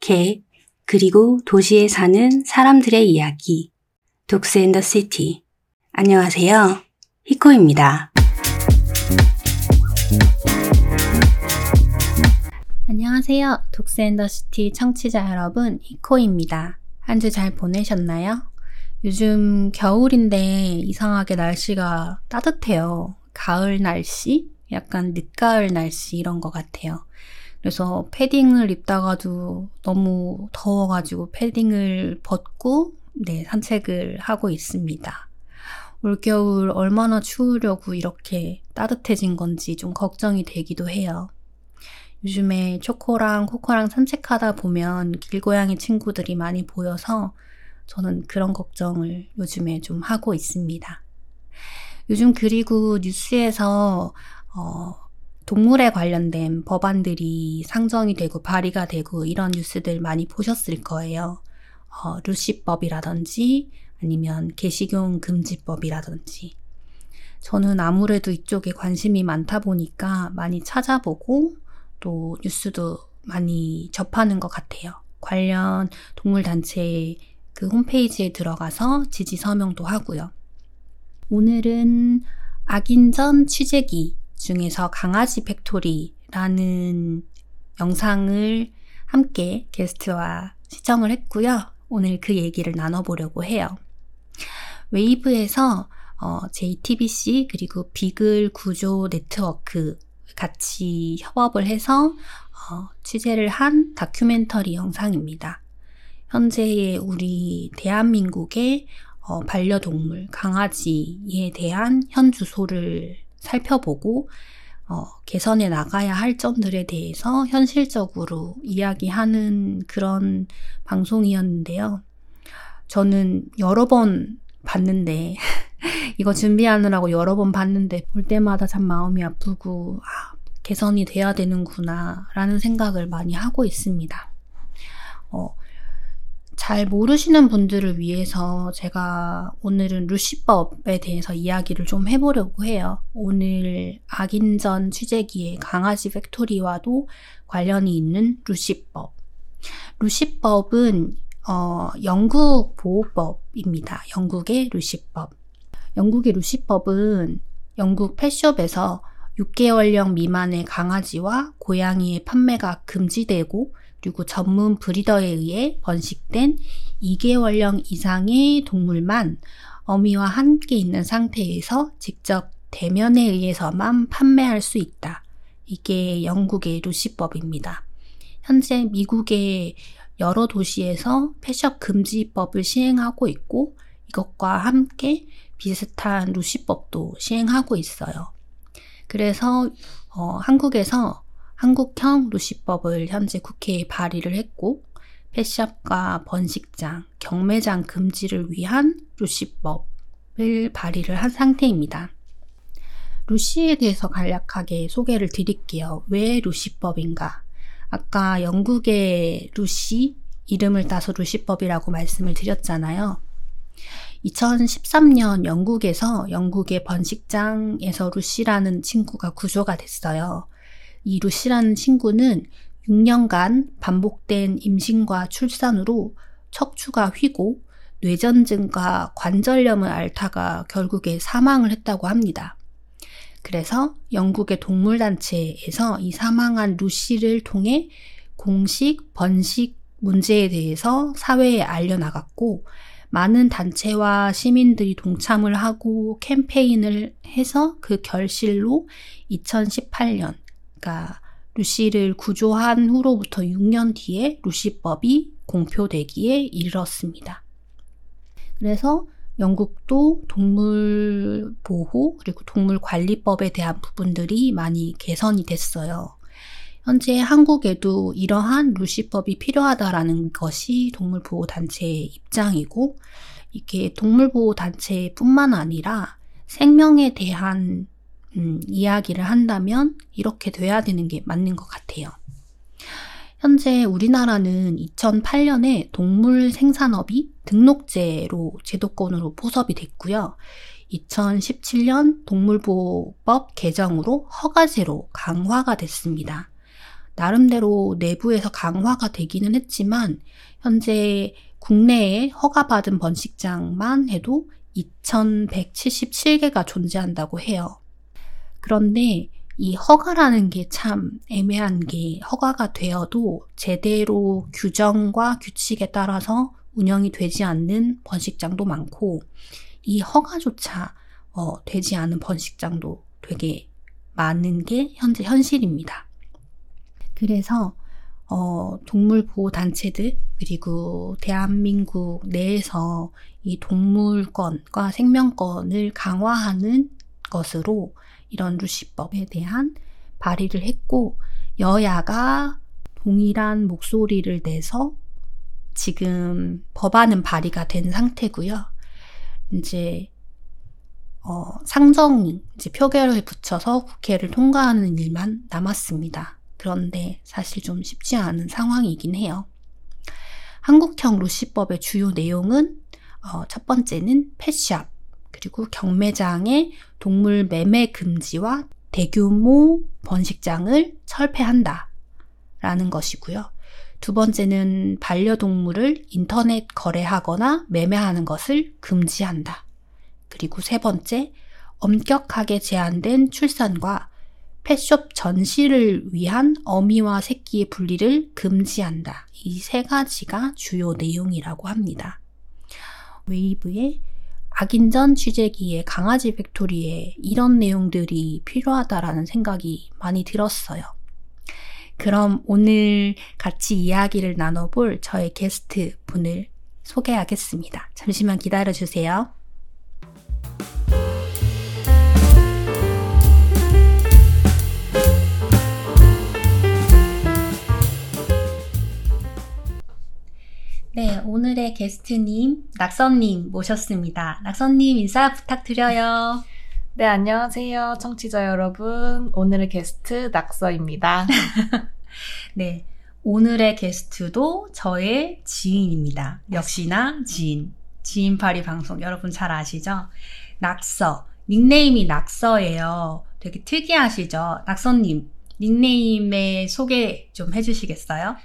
개, 그리고 도시에 사는 사람들의 이야기. Dogs and the City. 안녕하세요. 히코입니다. 안녕하세요. Dogs and the City 청취자 여러분, 히코입니다. 한 주 잘 보내셨나요? 요즘 겨울인데 이상하게 날씨가 따뜻해요. 가을 날씨? 약간 늦가을 날씨 이런 것 같아요. 그래서 패딩을 입다가도 너무 더워가지고 패딩을 벗고 네, 산책을 하고 있습니다. 올겨울 얼마나 추우려고 이렇게 따뜻해진 건지 좀 걱정이 되기도 해요. 요즘에 초코랑 코코랑 산책하다 보면 길고양이 친구들이 많이 보여서 저는 그런 걱정을 요즘에 좀 하고 있습니다. 요즘 그리고 뉴스에서 어, 동물에 관련된 법안들이 상정이 되고 발의가 되고 이런 뉴스들 많이 보셨을 거예요. 어, 루시법이라든지 아니면 개식용 금지법이라든지. 저는 아무래도 이쪽에 관심이 많다 보니까 많이 찾아보고 또 뉴스도 많이 접하는 것 같아요. 관련 동물단체 그 홈페이지에 들어가서 지지 서명도 하고요. 오늘은 악인전 취재기 중에서 강아지 팩토리라는 영상을 함께 게스트와 시청을 했고요. 오늘 그 얘기를 나눠보려고 해요. 웨이브에서 어, JTBC 그리고 비글 구조 네트워크 같이 협업을 해서 어, 취재를 한 다큐멘터리 영상입니다. 현재의 우리 대한민국의 어, 반려동물, 강아지에 대한 현 주소를 살펴보고 어, 개선해 나가야 할 점들에 대해서 현실적으로 이야기하는 그런 방송이었는데요. 저는 여러 번 봤는데, 이거 준비하느라고 여러 번 봤는데, 볼 때마다 참 마음이 아프고, 아, 개선이 돼야 되는구나, 라는 생각을 많이 하고 있습니다. 어, 잘 모르시는 분들을 위해서 제가 오늘은 루시법에 대해서 이야기를 좀 해보려고 해요. 오늘 악인전 취재기의 강아지 팩토리와도 관련이 있는 루시법. 루시법은 어, 영국 보호법입니다. 영국의 루시법. 영국의 루시법은 영국 펫숍에서 6개월령 미만의 강아지와 고양이의 판매가 금지되고 그리고 전문 브리더에 의해 번식된 2개월령 이상의 동물만 어미와 함께 있는 상태에서 직접 대면에 의해서만 판매할 수 있다. 이게 영국의 루시법입니다. 현재 미국의 여러 도시에서 펫숍 금지법을 시행하고 있고 이것과 함께 비슷한 루시법도 시행하고 있어요. 그래서 어, 한국에서 한국형 루시법을 현재 국회에 발의를 했고 펫샵과 번식장, 경매장 금지를 위한 루시법을 발의를 한 상태입니다. 루시에 대해서 간략하게 소개를 드릴게요. 왜 루시법인가? 아까 영국의 루시 이름을 따서 루시법이라고 말씀을 드렸잖아요. 2013년 영국에서 영국의 번식장에서 루시라는 친구가 구조가 됐어요. 이 루시라는 친구는 6년간 반복된 임신과 출산으로 척추가 휘고 뇌전증과 관절염을 앓다가 결국에 사망을 했다고 합니다. 그래서 영국의 동물단체에서 이 사망한 루시를 통해 공식 번식 문제에 대해서 사회에 알려나갔고, 많은 단체와 시민들이 동참을 하고 캠페인을 해서 그 결실로 2018년 그러니까 루시를 구조한 후로부터 6년 뒤에 루시법이 공표되기에 이르렀습니다. 그래서 영국도 동물 보호 그리고 동물 관리법에 대한 부분들이 많이 개선이 됐어요. 현재 한국에도 이러한 루시법이 필요하다라는 것이 동물보호단체의 입장이고, 이게 동물보호단체뿐만 아니라 생명에 대한 음, 이야기를 한다면 이렇게 돼야 되는 게 맞는 것 같아요. 현재 우리나라는 2008년에 동물 생산업이 등록제로 제도권으로 포섭이 됐고요. 2017년 동물보호법 개정으로 허가제로 강화가 됐습니다. 나름대로 내부에서 강화가 되기는 했지만 현재 국내에 허가받은 번식장만 해도 2177개가 존재한다고 해요. 그런데 이 허가라는 게 참 애매한 게 허가가 되어도 제대로 규정과 규칙에 따라서 운영이 되지 않는 번식장도 많고 이 허가조차 어, 되지 않은 번식장도 되게 많은 게 현재 현실입니다. 그래서 어, 동물 보호 단체들 그리고 대한민국 내에서 이 동물권과 생명권을 강화하는 것으로 이런 루시법에 대한 발의를 했고 여야가 동일한 목소리를 내서 지금 법안은 발의가 된 상태고요. 이제 어, 상정 이제 표결을 붙여서 국회를 통과하는 일만 남았습니다. 그런데 사실 좀 쉽지 않은 상황이긴 해요. 한국형 루시법의 주요 내용은 어, 첫 번째는 펫샵 그리고 경매장의 동물 매매 금지와 대규모 번식장을 철폐한다. 라는 것이고요. 두 번째는 반려동물을 인터넷 거래하거나 매매하는 것을 금지한다. 그리고 세 번째, 엄격하게 제한된 출산과 펫숍 전시를 위한 어미와 새끼의 분리를 금지한다. 이 세 가지가 주요 내용이라고 합니다. 웨이브의 악인전 취재기에 강아지 팩토리에 이런 내용들이 필요하다라는 생각이 많이 들었어요. 그럼 오늘 같이 이야기를 나눠볼 저의 게스트 분을 소개하겠습니다. 잠시만 기다려 주세요. 네, 오늘의 게스트님, 낙선님 모셨습니다. 낙선님 인사 부탁드려요. 네, 안녕하세요. 청취자 여러분. 오늘의 게스트 낙서입니다. 네, 오늘의 게스트도 저의 지인입니다. 역시나 지인. 지인파리 방송 여러분 잘 아시죠? 낙서. 닉네임이 낙서예요. 되게 특이하시죠? 낙서님, 닉네임의 소개 좀 해주시겠어요?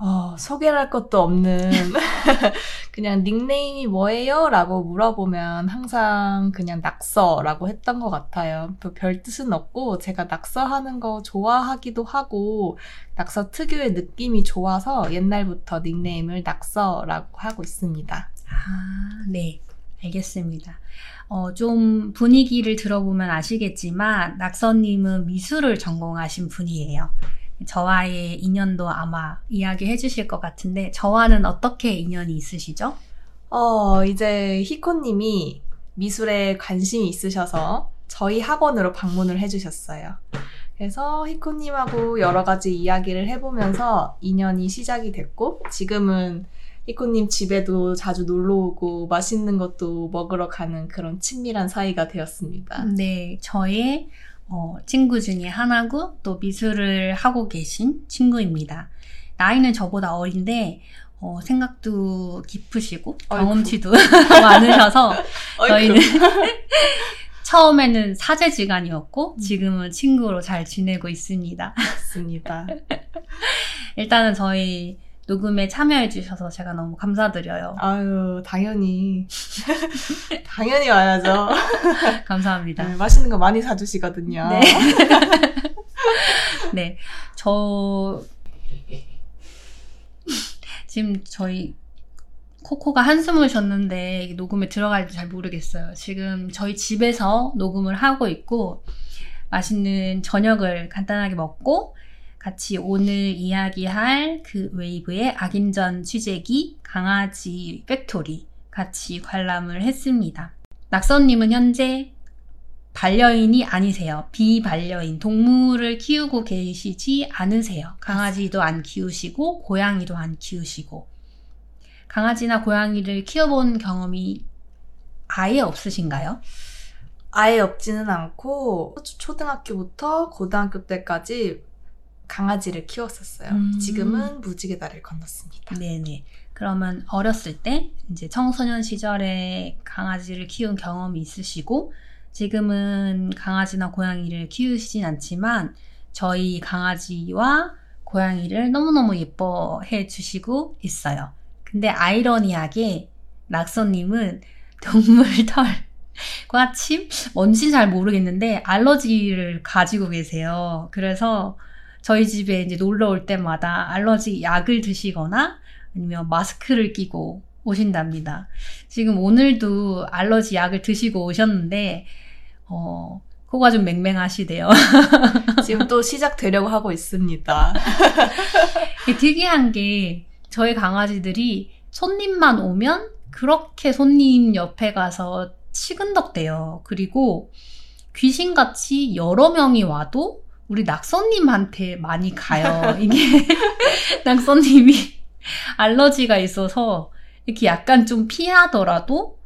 어, 소개를 할 것도 없는 그냥 닉네임이 뭐예요? 라고 물어보면 항상 그냥 낙서라고 했던 것 같아요. 별 뜻은 없고 제가 낙서하는 거 좋아하기도 하고 낙서 특유의 느낌이 좋아서 옛날부터 닉네임을 낙서라고 하고 있습니다. 아, 네. 알겠습니다. 어, 좀 분위기를 들어보면 아시겠지만 낙서님은 미술을 전공하신 분이에요. 저와의 인연도 아마 이야기해 주실 것 같은데 저와는 어떻게 인연이 있으시죠? 어, 이제 히코님이 미술에 관심이 있으셔서 저희 학원으로 방문을 해주셨어요. 그래서 히코님하고 여러 가지 이야기를 해보면서 인연이 시작이 됐고 지금은 히코님 집에도 자주 놀러 오고 맛있는 것도 먹으러 가는 그런 친밀한 사이가 되었습니다. 네, 저의 어, 친구 중에 하나고 또 미술을 하고 계신 친구입니다. 나이는 저보다 어린데 어, 생각도 깊으시고 경험치도 많으셔서 저희는 처음에는 사제지간이었고 음. 지금은 친구로 잘 지내고 있습니다. 맞습니다. 일단은 저희 녹음에 참여해 주셔서 제가 너무 감사드려요. 아유, 당연히. 당연히 와야죠. 감사합니다. 네, 맛있는 거 많이 사주시거든요. 네. 네. 저, 지금 저희 코코가 한숨을 쉬었는데 녹음에 들어갈지 잘 모르겠어요. 지금 저희 집에서 녹음을 하고 있고 맛있는 저녁을 간단하게 먹고 같이 오늘 이야기할 그 웨이브의 악인전 취재기 강아지 팩토리 같이 관람을 했습니다. 낙선님은 현재 반려인이 아니세요. 비반려인, 동물을 키우고 계시지 않으세요. 강아지도 안 키우시고, 고양이도 안 키우시고. 강아지나 고양이를 키워본 경험이 아예 없으신가요? 아예 없지는 않고, 초등학교부터 고등학교 때까지 강아지를 키웠었어요. 음. 지금은 무지개 다리를 건넜습니다. 네네. 그러면 어렸을 때 이제 청소년 시절에 강아지를 키운 경험이 있으시고 지금은 강아지나 고양이를 키우시진 않지만 저희 강아지와 고양이를 너무너무 예뻐해 주시고 있어요. 근데 아이러니하게 낙서님은 동물 털과 침? 뭔지 잘 모르겠는데 알러지를 가지고 계세요. 그래서 저희 집에 이제 놀러 올 때마다 알러지 약을 드시거나 아니면 마스크를 끼고 오신답니다. 지금 오늘도 알러지 약을 드시고 오셨는데, 어, 코가 좀 맹맹하시대요. 지금 또 시작되려고 하고 있습니다. 특이한 게 저희 강아지들이 손님만 오면 그렇게 손님 옆에 가서 치근덕대요. 그리고 귀신같이 여러 명이 와도 우리 낙서님한테 많이 가요. 이게 낙서님이 알러지가 있어서 이렇게 약간 좀 피하더라도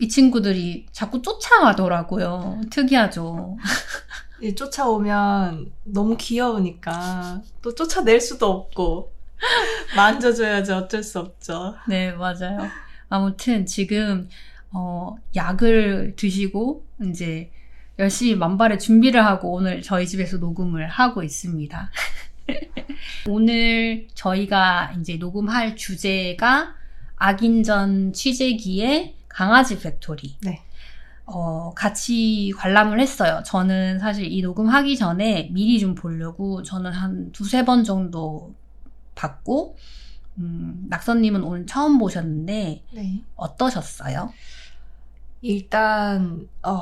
이 친구들이 자꾸 쫓아가더라고요. 특이하죠. 쫓아오면 너무 귀여우니까 또 쫓아낼 수도 없고 만져줘야지 어쩔 수 없죠. 네, 맞아요. 아무튼 지금 어, 약을 드시고 이제 열심히 만발의 준비를 하고 오늘 저희 집에서 녹음을 하고 있습니다. 오늘 저희가 이제 녹음할 주제가 악인전 취재기의 강아지 팩토리. 네. 어, 같이 관람을 했어요. 저는 사실 이 녹음하기 전에 미리 좀 보려고 저는 한 두세 번 정도 봤고, 음, 낙선님은 오늘 처음 보셨는데, 네. 어떠셨어요? 일단, 어,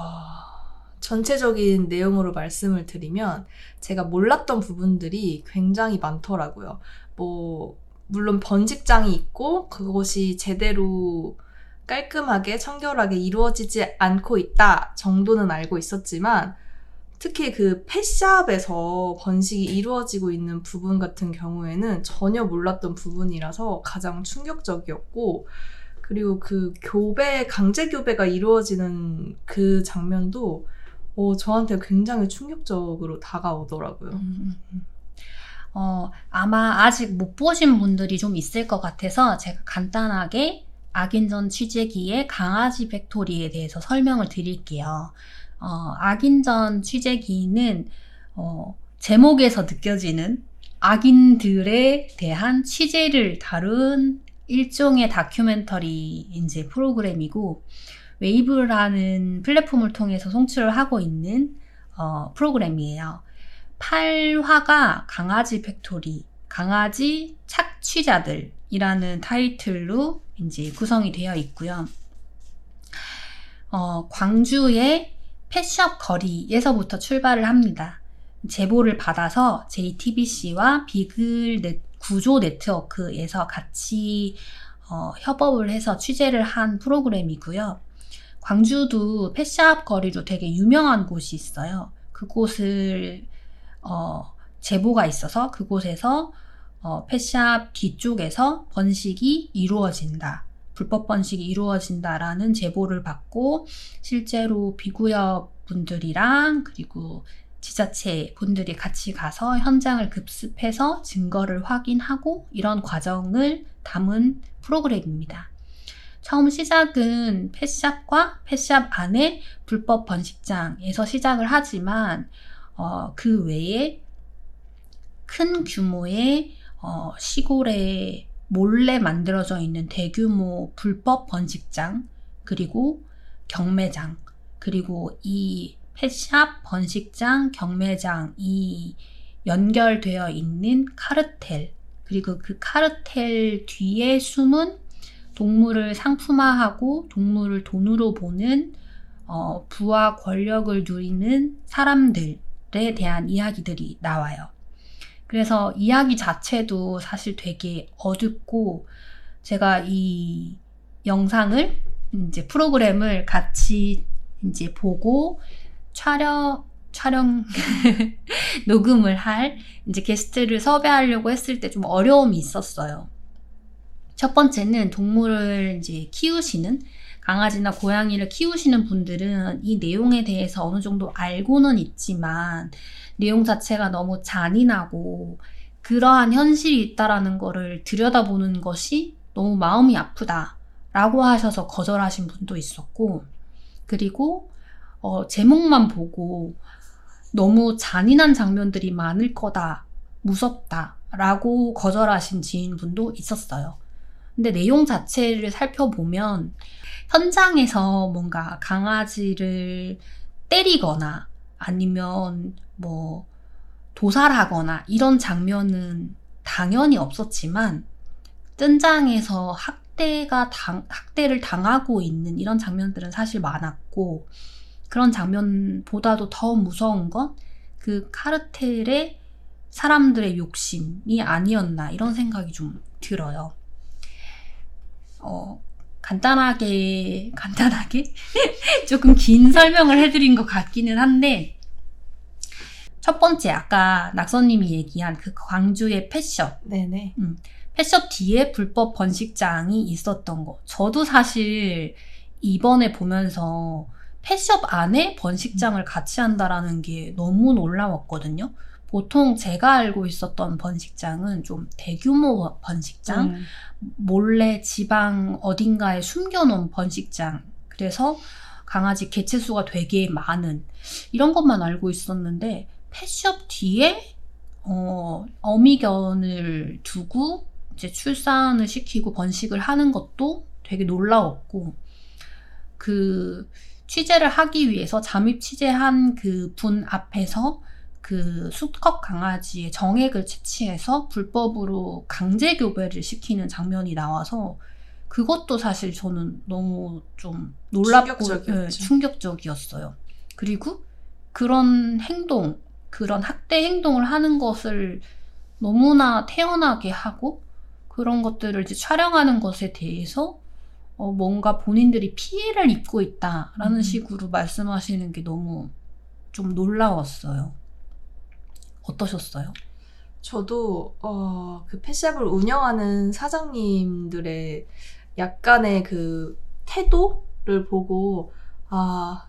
전체적인 내용으로 말씀을 드리면, 제가 몰랐던 부분들이 굉장히 많더라고요. 뭐, 물론 번식장이 있고, 그것이 제대로 깔끔하게 청결하게 이루어지지 않고 있다 정도는 알고 있었지만 특히 그 펫샵에서 번식이 이루어지고 있는 부분 같은 경우에는 전혀 몰랐던 부분이라서 가장 충격적이었고 그리고 그 교배 강제 교배가 이루어지는 그 장면도 어, 저한테 굉장히 충격적으로 다가오더라고요. 음, 음, 음. 어, 아마 아직 못 보신 분들이 좀 있을 것 같아서 제가 간단하게 악인전 취재기의 강아지 팩토리에 대해서 설명을 드릴게요. 어, 악인전 취재기는 어, 제목에서 느껴지는 악인들에 대한 취재를 다룬 일종의 다큐멘터리 이제 프로그램이고 웨이브라는 플랫폼을 통해서 송출을 하고 있는 어, 프로그램이에요. 8화가 강아지 팩토리, 강아지 착취자들이라는 타이틀로 이제 구성이 되어 있고요. 어, 광주의 펫샵 거리에서부터 출발을 합니다. 제보를 받아서 JTBC와 비글 넷, 구조 네트워크에서 같이 어, 협업을 해서 취재를 한 프로그램이고요. 광주도 펫샵 거리로 되게 유명한 곳이 있어요. 그곳을 어, 제보가 있어서 그곳에서 어, 펫샵 뒤쪽에서 번식이 이루어진다. 불법 번식이 이루어진다라는 제보를 받고 실제로 비구역 분들이랑 그리고 지자체 분들이 같이 가서 현장을 급습해서 증거를 확인하고 이런 과정을 담은 프로그램입니다. 처음 시작은 펫샵과 펫샵 안에 불법 번식장에서 시작을 하지만 어, 그 외에 큰 규모의 어, 시골에 몰래 만들어져 있는 대규모 불법 번식장, 그리고 경매장, 그리고 이 펫샵, 번식장, 경매장 이 연결되어 있는 카르텔, 그리고 그 카르텔 뒤에 숨은 동물을 상품화하고 동물을 돈으로 보는 어, 부와 권력을 누리는 사람들에 대한 이야기들이 나와요. 그래서 이야기 자체도 사실 되게 어둡고 제가 이 영상을 이제 프로그램을 같이 이제 보고 촬영 촬영 녹음을 할 이제 게스트를 섭외하려고 했을 때 좀 어려움이 있었어요. 첫 번째는 동물을 이제 키우시는 강아지나 고양이를 키우시는 분들은 이 내용에 대해서 어느 정도 알고는 있지만 내용 자체가 너무 잔인하고 그러한 현실이 있다라는 거를 들여다보는 것이 너무 마음이 아프다 라고 하셔서 거절하신 분도 있었고 그리고 어, 제목만 보고 너무 잔인한 장면들이 많을 거다, 무섭다, 라고 거절하신 지인분도 있었어요. 근데 내용 자체를 살펴보면 현장에서 뭔가 강아지를 때리거나 아니면 뭐 도살하거나 이런 장면은 당연히 없었지만 뜬장에서 학대가 당, 학대를 당하고 있는 이런 장면들은 사실 많았고 그런 장면보다도 더 무서운 건 그 카르텔의 사람들의 욕심이 아니었나 이런 생각이 좀 들어요. 어, 간단하게, 간단하게? 조금 긴 설명을 해드린 것 같기는 한데, 첫 번째, 아까 낙선님이 얘기한 그 광주의 펫숍. 네네. 펫숍 뒤에 불법 번식장이 있었던 거. 저도 사실 이번에 보면서 펫숍 안에 번식장을 같이 한다라는 게 너무 놀라웠거든요. 보통 제가 알고 있었던 번식장은 좀 대규모 번식장, 음. 몰래 지방 어딘가에 숨겨놓은 번식장. 그래서 강아지 개체수가 되게 많은 이런 것만 알고 있었는데 펫숍 뒤에 어, 어미견을 두고 이제 출산을 시키고 번식을 하는 것도 되게 놀라웠고 그 취재를 하기 위해서 잠입 취재한 그 분 앞에서 그 수컷 강아지의 정액을 채취해서 불법으로 강제 교배를 시키는 장면이 나와서 그것도 사실 저는 너무 좀 놀랍고 충격적이었죠. 예, 충격적이었어요. 그리고 그런 행동, 그런 학대 행동을 하는 것을 너무나 태연하게 하고 그런 것들을 이제 촬영하는 것에 대해서 어, 뭔가 본인들이 피해를 입고 있다라는 음. 식으로 말씀하시는 게 너무 좀 놀라웠어요. 어떠셨어요? 저도 어, 그 펫샵을 운영하는 사장님들의 약간의 그 태도를 보고 아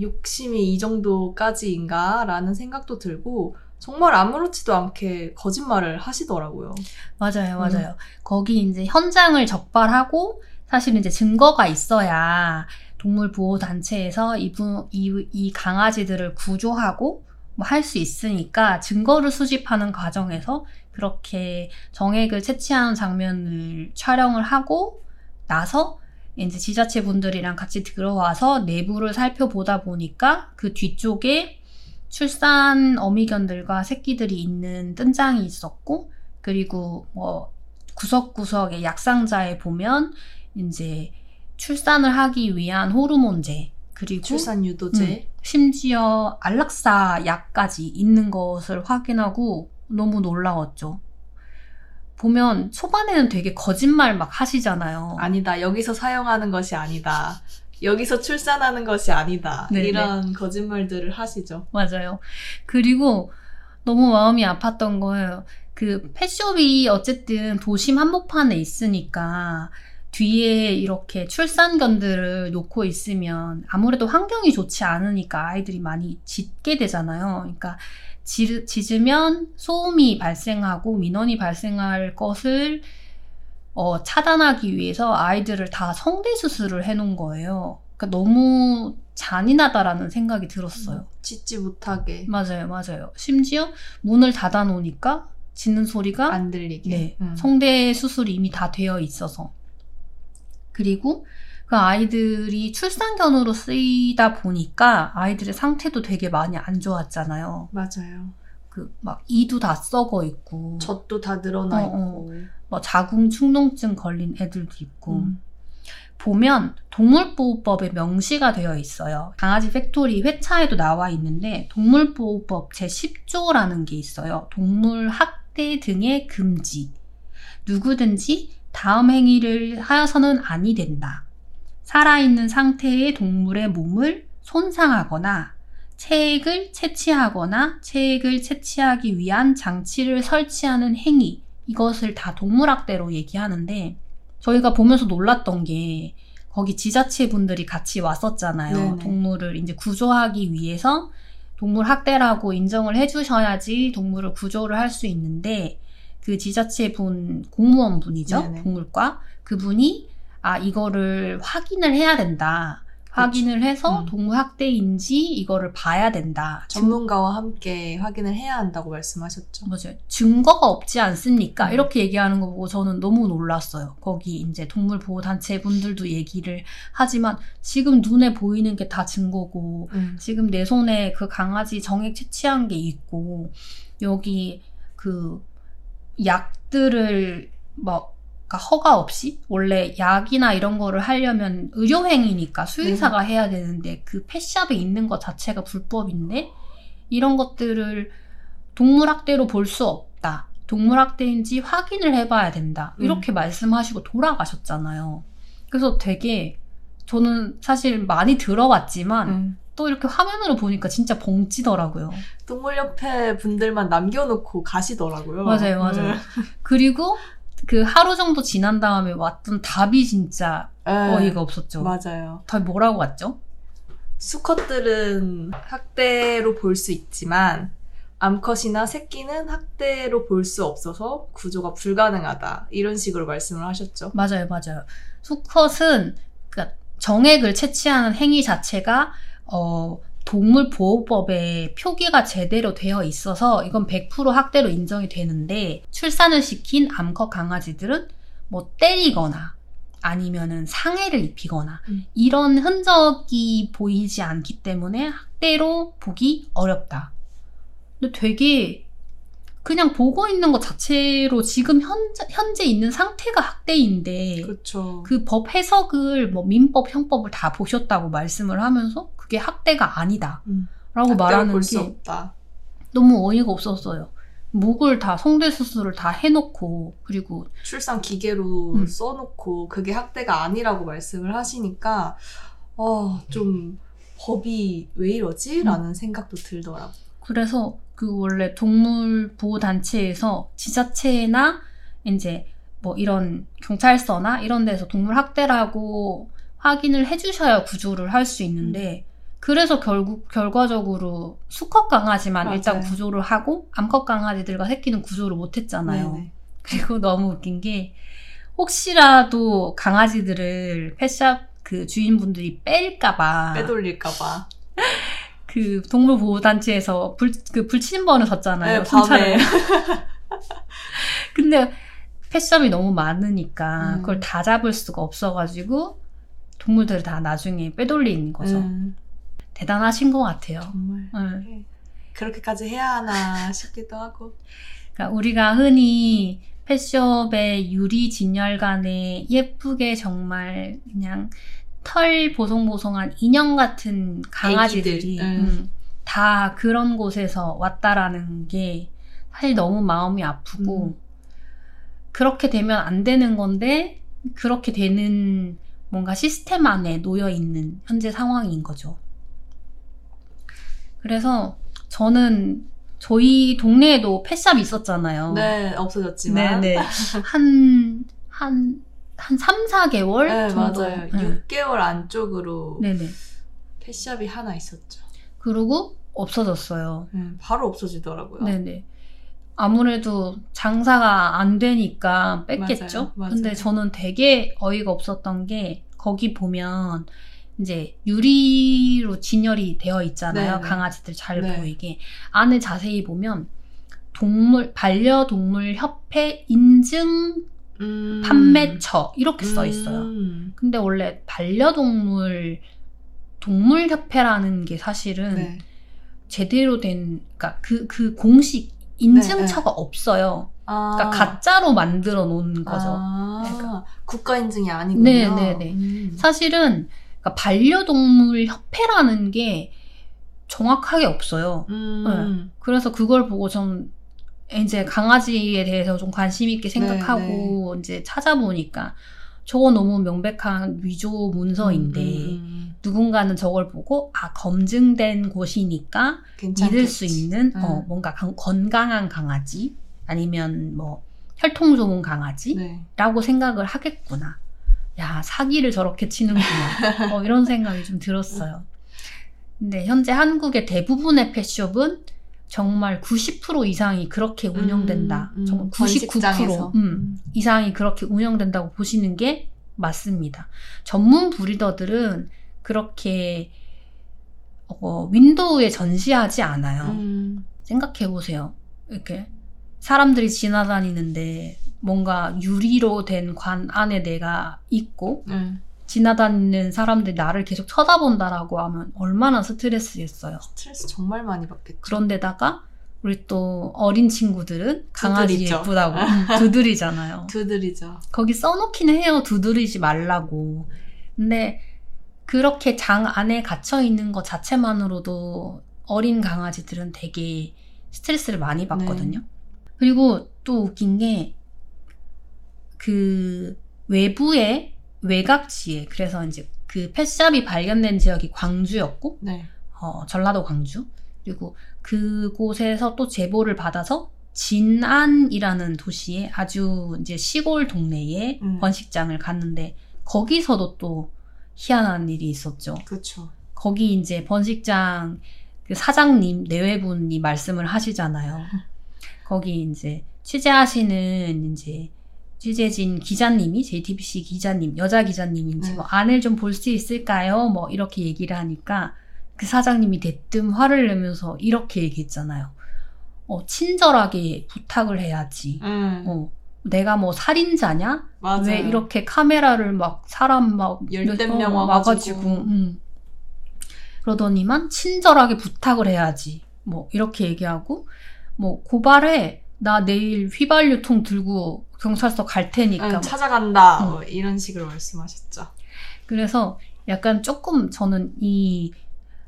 욕심이 이 정도까지인가라는 생각도 들고 정말 아무렇지도 않게 거짓말을 하시더라고요. 맞아요, 맞아요. 거기 이제 현장을 적발하고 사실 이제 증거가 있어야 동물 보호 단체에서 이분 이, 이 강아지들을 구조하고 뭐 할 수 있으니까 증거를 수집하는 과정에서 그렇게 정액을 채취하는 장면을 촬영을 하고 나서 이제 지자체 분들이랑 같이 들어와서 내부를 살펴보다 보니까 그 뒤쪽에 출산 어미견들과 새끼들이 있는 뜬장이 있었고 그리고 뭐 구석구석의 약상자에 보면 이제 출산을 하기 위한 호르몬제 그리고 출산 유도제. 심지어 안락사 약까지 있는 것을 확인하고 너무 놀라웠죠. 보면 초반에는 되게 거짓말 막 하시잖아요. 아니다. 여기서 사용하는 것이 아니다. 여기서 출산하는 것이 아니다. 네네. 이런 거짓말들을 하시죠. 맞아요. 그리고 너무 마음이 아팠던 거예요. 그 펫숍이 어쨌든 도심 한복판에 있으니까 뒤에 이렇게 출산견들을 놓고 있으면 아무래도 환경이 좋지 않으니까 아이들이 많이 짖게 되잖아요. 그러니까 짖, 짖으면 소음이 발생하고 민원이 발생할 것을 어, 차단하기 위해서 아이들을 다 성대 수술을 해놓은 거예요. 그러니까 너무 잔인하다라는 생각이 들었어요. 짖지 못하게 맞아요, 맞아요. 심지어 문을 닫아 놓으니까 짖는 소리가 안 들리게. 네, 음. 성대 수술이 이미 다 되어 있어서. 그리고 그 아이들이 출산견으로 쓰이다 보니까 아이들의 상태도 되게 많이 안 좋았잖아요. 맞아요. 그 막 이도 다 썩어 있고, 젖도 다 늘어나 어, 있고. 뭐 자궁 축농증 걸린 애들도 있고. 음. 보면 동물보호법에 명시가 되어 있어요. 강아지 팩토리 회차에도 나와 있는데 동물보호법 제10조라는 게 있어요. 동물 학대 등의 금지. 누구든지 다음 행위를 하여서는 아니 된다. 살아있는 상태의 동물의 몸을 손상하거나 체액을 채취하거나 체액을 채취하기 위한 장치를 설치하는 행위. 이것을 다 동물학대로 얘기하는데 저희가 보면서 놀랐던 게 거기 지자체 분들이 같이 왔었잖아요. 네네. 동물을 이제 구조하기 위해서 동물 학대라고 인정을 해주셔야지 동물을 구조를 할 수 있는데 그 지자체 분 공무원 분이죠. 네네. 동물과 그분이 아 이거를 확인을 해야 된다. 확인을 해서 음. 동물 학대인지 이거를 봐야 된다. 증- 전문가와 함께 확인을 해야 한다고 말씀하셨죠. 맞아요. 증거가 없지 않습니까? 음. 이렇게 얘기하는 거 보고 저는 너무 놀랐어요. 거기 이제 동물 보호 단체 분들도 얘기를 하지만 지금 눈에 보이는 게 다 증거고 음. 지금 내 손에 그 강아지 정액 채취한 게 있고 여기 그 약들을 뭐 그러니까 허가 없이 원래 약이나 이런 거를 하려면 의료행위니까 수의사가 해야 되는데 그 펫샵에 있는 것 자체가 불법인데 이런 것들을 동물학대로 볼 수 없다. 동물학대인지 확인을 해봐야 된다. 이렇게 말씀하시고 돌아가셨잖아요. 그래서 되게 저는 사실 많이 들어봤지만 음. 또 이렇게 화면으로 보니까 진짜 벙찌더라고요. 동물 협회 분들만 남겨놓고 가시더라고요. 맞아요, 맞아요. 음. 그리고 그 하루 정도 지난 다음에 왔던 답이 진짜 네, 어이가 없었죠. 맞아요. 답이 뭐라고 왔죠? 수컷들은 학대로 볼 수 있지만 암컷이나 새끼는 학대로 볼 수 없어서 구조가 불가능하다. 이런 식으로 말씀을 하셨죠. 맞아요, 맞아요. 수컷은 그러니까 정액을 채취하는 행위 자체가 어, 동물보호법에 표기가 제대로 되어 있어서 이건 100% 학대로 인정이 되는데 출산을 시킨 암컷 강아지들은 뭐 때리거나 아니면은 상해를 입히거나 음. 이런 흔적이 보이지 않기 때문에 학대로 보기 어렵다. 근데 되게 그냥 보고 있는 것 자체로 지금 현재, 현재 있는 상태가 학대인데 그렇죠. 그법 해석을 뭐 민법, 형법을 다 보셨다고 말씀을 하면서 그게 학대가 아니다. 음. 라고 말하는 게 없다. 너무 어이가 없었어요. 목을 다 성대 수술을 다 해놓고 그리고 출산 기계로 음. 써놓고 그게 학대가 아니라고 말씀을 하시니까 어, 좀 법이 왜 이러지? 음. 라는 생각도 들더라고요. 그래서 그 원래 동물 보호 단체에서 지자체나 이제 뭐 이런 경찰서나 이런 데서 동물 학대라고 확인을 해주셔야 구조를 할 수 있는데 그래서 결국 결과적으로 수컷 강아지만 맞아요. 일단 구조를 하고 암컷 강아지들과 새끼는 구조를 못했잖아요. 네네. 그리고 너무 웃긴 게 혹시라도 강아지들을 펫샵 그 주인분들이 뺄까봐 빼돌릴까봐. 그 동물 보호 단체에서 불, 그 불침번을 섰잖아요. 네, 순찰을. 근데 펫샵이 너무 많으니까 음. 그걸 다 잡을 수가 없어가지고 동물들을 다 나중에 빼돌린 거죠. 음, 대단하신 것 같아요. 정말 네. 그렇게까지 해야 하나 싶기도 하고. 그러니까 우리가 흔히 펫숍의 유리 진열관에 예쁘게 정말 그냥 털 보송보송한 인형 같은 강아지들이 응. 음, 다 그런 곳에서 왔다라는 게 사실 너무 마음이 아프고 음. 그렇게 되면 안 되는 건데 그렇게 되는 뭔가 시스템 안에 놓여 있는 현재 상황인 거죠. 그래서 저는 저희 동네에도 펫샵이 있었잖아요. 네, 없어졌지만. 네네. 한, 한, 한 3, 4개월 네, 정도. 맞아요. 네. 6개월 안쪽으로 네네. 펫샵이 하나 있었죠. 그리고 없어졌어요. 네, 바로 없어지더라고요. 네네. 아무래도 장사가 안 되니까 뺐겠죠? 맞아요, 맞아요. 근데 저는 되게 어이가 없었던 게 거기 보면 이제 유리로 진열이 되어 있잖아요. 네네. 강아지들 잘 네. 보이게. 안에 자세히 보면 동물, 반려동물 협회 인증 음. 판매처 이렇게 써 있어요. 음. 근데 원래 반려동물 동물협회라는 게 사실은 네. 제대로 된, 그러니까 그, 그 공식 인증처가 없어요. 아. 그러니까 가짜로 만들어 놓은 거죠. 아, 그러니까. 국가 인증이 아니군요. 네, 네, 네. 음. 사실은 그러니까 반려동물 협회라는 게 정확하게 없어요. 음. 그래서 그걸 보고 좀 이제 강아지에 대해서 좀 관심 있게 생각하고 이제 찾아보니까 저거 너무 명백한 위조 문서인데 음, 음, 누군가는 저걸 보고 아 검증된 곳이니까 괜찮겠지. 믿을 수 있는 음. 어, 뭔가 강- 건강한 강아지 아니면 뭐 혈통 좋은 강아지라고 네. 생각을 하겠구나. 야 사기를 저렇게 치는구나. 어, 이런 생각이 좀 들었어요. 근데 현재 한국의 대부분의 펫숍은 정말 90% 이상이 그렇게 운영된다. 음, 음. 정말 번식장에서. 99% 음, 이상이 그렇게 운영된다고 보시는 게 맞습니다. 전문 브리더들은 그렇게 어, 윈도우에 전시하지 않아요. 음. 생각해 보세요. 이렇게 사람들이 지나다니는데 뭔가 유리로 된 관 안에 내가 있고 네. 지나다니는 사람들이 나를 계속 쳐다본다라고 하면 얼마나 스트레스겠어요. 스트레스 정말 많이 받겠죠. 그런데다가 우리 또 어린 친구들은 강아지 두드리죠. 예쁘다고 음, 두드리잖아요. 두드리죠. 거기 써놓기는 해요. 두드리지 말라고. 근데 그렇게 장 안에 갇혀 있는 것 자체만으로도 어린 강아지들은 되게 스트레스를 많이 받거든요. 그리고 또 웃긴 게 그 외부의 외곽지에 그래서 이제 그 펫샵이 발견된 지역이 광주였고 네. 어, 전라도 광주. 그리고 그곳에서 또 제보를 받아서 진안이라는 도시에 아주 이제 시골 동네에 음. 번식장을 갔는데 거기서도 또 희한한 일이 있었죠. 그렇죠. 거기 이제 번식장 그 사장님 내외분이 말씀을 하시잖아요. 거기 이제 취재하시는 이제 취재진 기자님이 JTBC 기자님 여자 기자님인지 네. 뭐 안을 좀 볼 수 있을까요? 뭐 이렇게 얘기를 하니까 그 사장님이 대뜸 화를 내면서 이렇게 얘기했잖아요. 어, 친절하게 부탁을 해야지. 음. 어, 내가 뭐 살인자냐? 맞아요. 왜 이렇게 카메라를 막 사람 막 열댓 몇- 명 어, 와가지고. 음. 그러더니만 친절하게 부탁을 해야지. 뭐 이렇게 얘기하고 뭐 고발해. 나 내일 휘발유통 들고 경찰서 갈 테니까. 응, 뭐. 찾아간다. 음. 뭐 이런 식으로 말씀하셨죠. 그래서 약간 조금 저는 이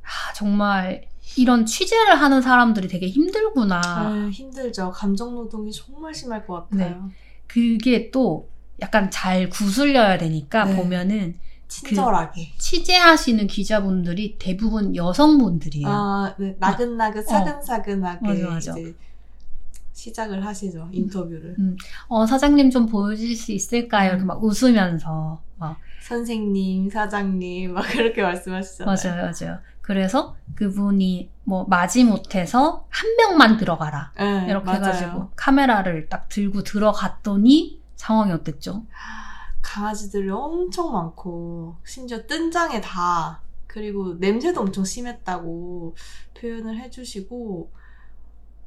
아, 정말 이런 취재를 하는 사람들이 되게 힘들구나. 음, 힘들죠. 감정 노동이 정말 심할 것 같아요. 그게 또 약간 잘 구슬려야 되니까 네. 보면은 친절하게. 취재하시는 기자분들이 대부분 여성분들이에요. 아, 네. 나긋나긋 사근사근하게 맞아, 맞아. 이제 시작을 하시죠. 인터뷰를. 어, 사장님 좀 보여주실 수 있을까요? 이렇게 음. 막 웃으면서. 막. 선생님, 사장님 막 그렇게 말씀하시잖아요. 맞아요, 맞아요. 그래서 그분이 뭐 마지못해서 한 명만 들어가라. 네, 이렇게 맞아요. 해가지고 카메라를 딱 들고 들어갔더니 상황이 어땠죠? 강아지들이 엄청 많고 심지어 뜬장에 다 그리고 냄새도 엄청 심했다고 표현을 해주시고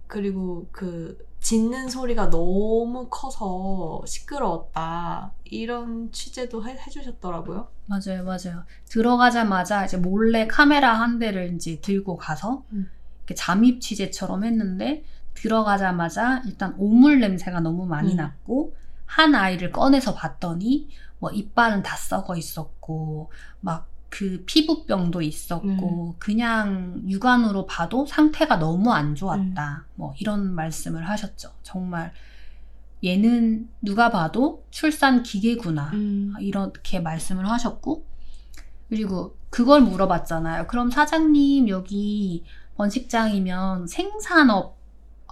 그리고 그 짖는 소리가 너무 커서 시끄러웠다 이런 취재도 해, 해주셨더라고요. 맞아요, 맞아요. 들어가자마자 이제 몰래 카메라 한 대를 이제 들고 가서 음. 이렇게 잠입 취재처럼 했는데 들어가자마자 일단 오물 냄새가 너무 많이 음. 났고 한 아이를 꺼내서 봤더니 뭐 이빨은 다 썩어 있었고 막 그 피부병도 있었고 음. 그냥 육안으로 봐도 상태가 너무 안 좋았다. 음. 뭐 이런 말씀을 하셨죠. 정말 얘는 누가 봐도 출산 기계구나. 음. 이렇게 말씀을 하셨고 그리고 그걸 물어봤잖아요. 그럼 사장님 여기 번식장이면 생산업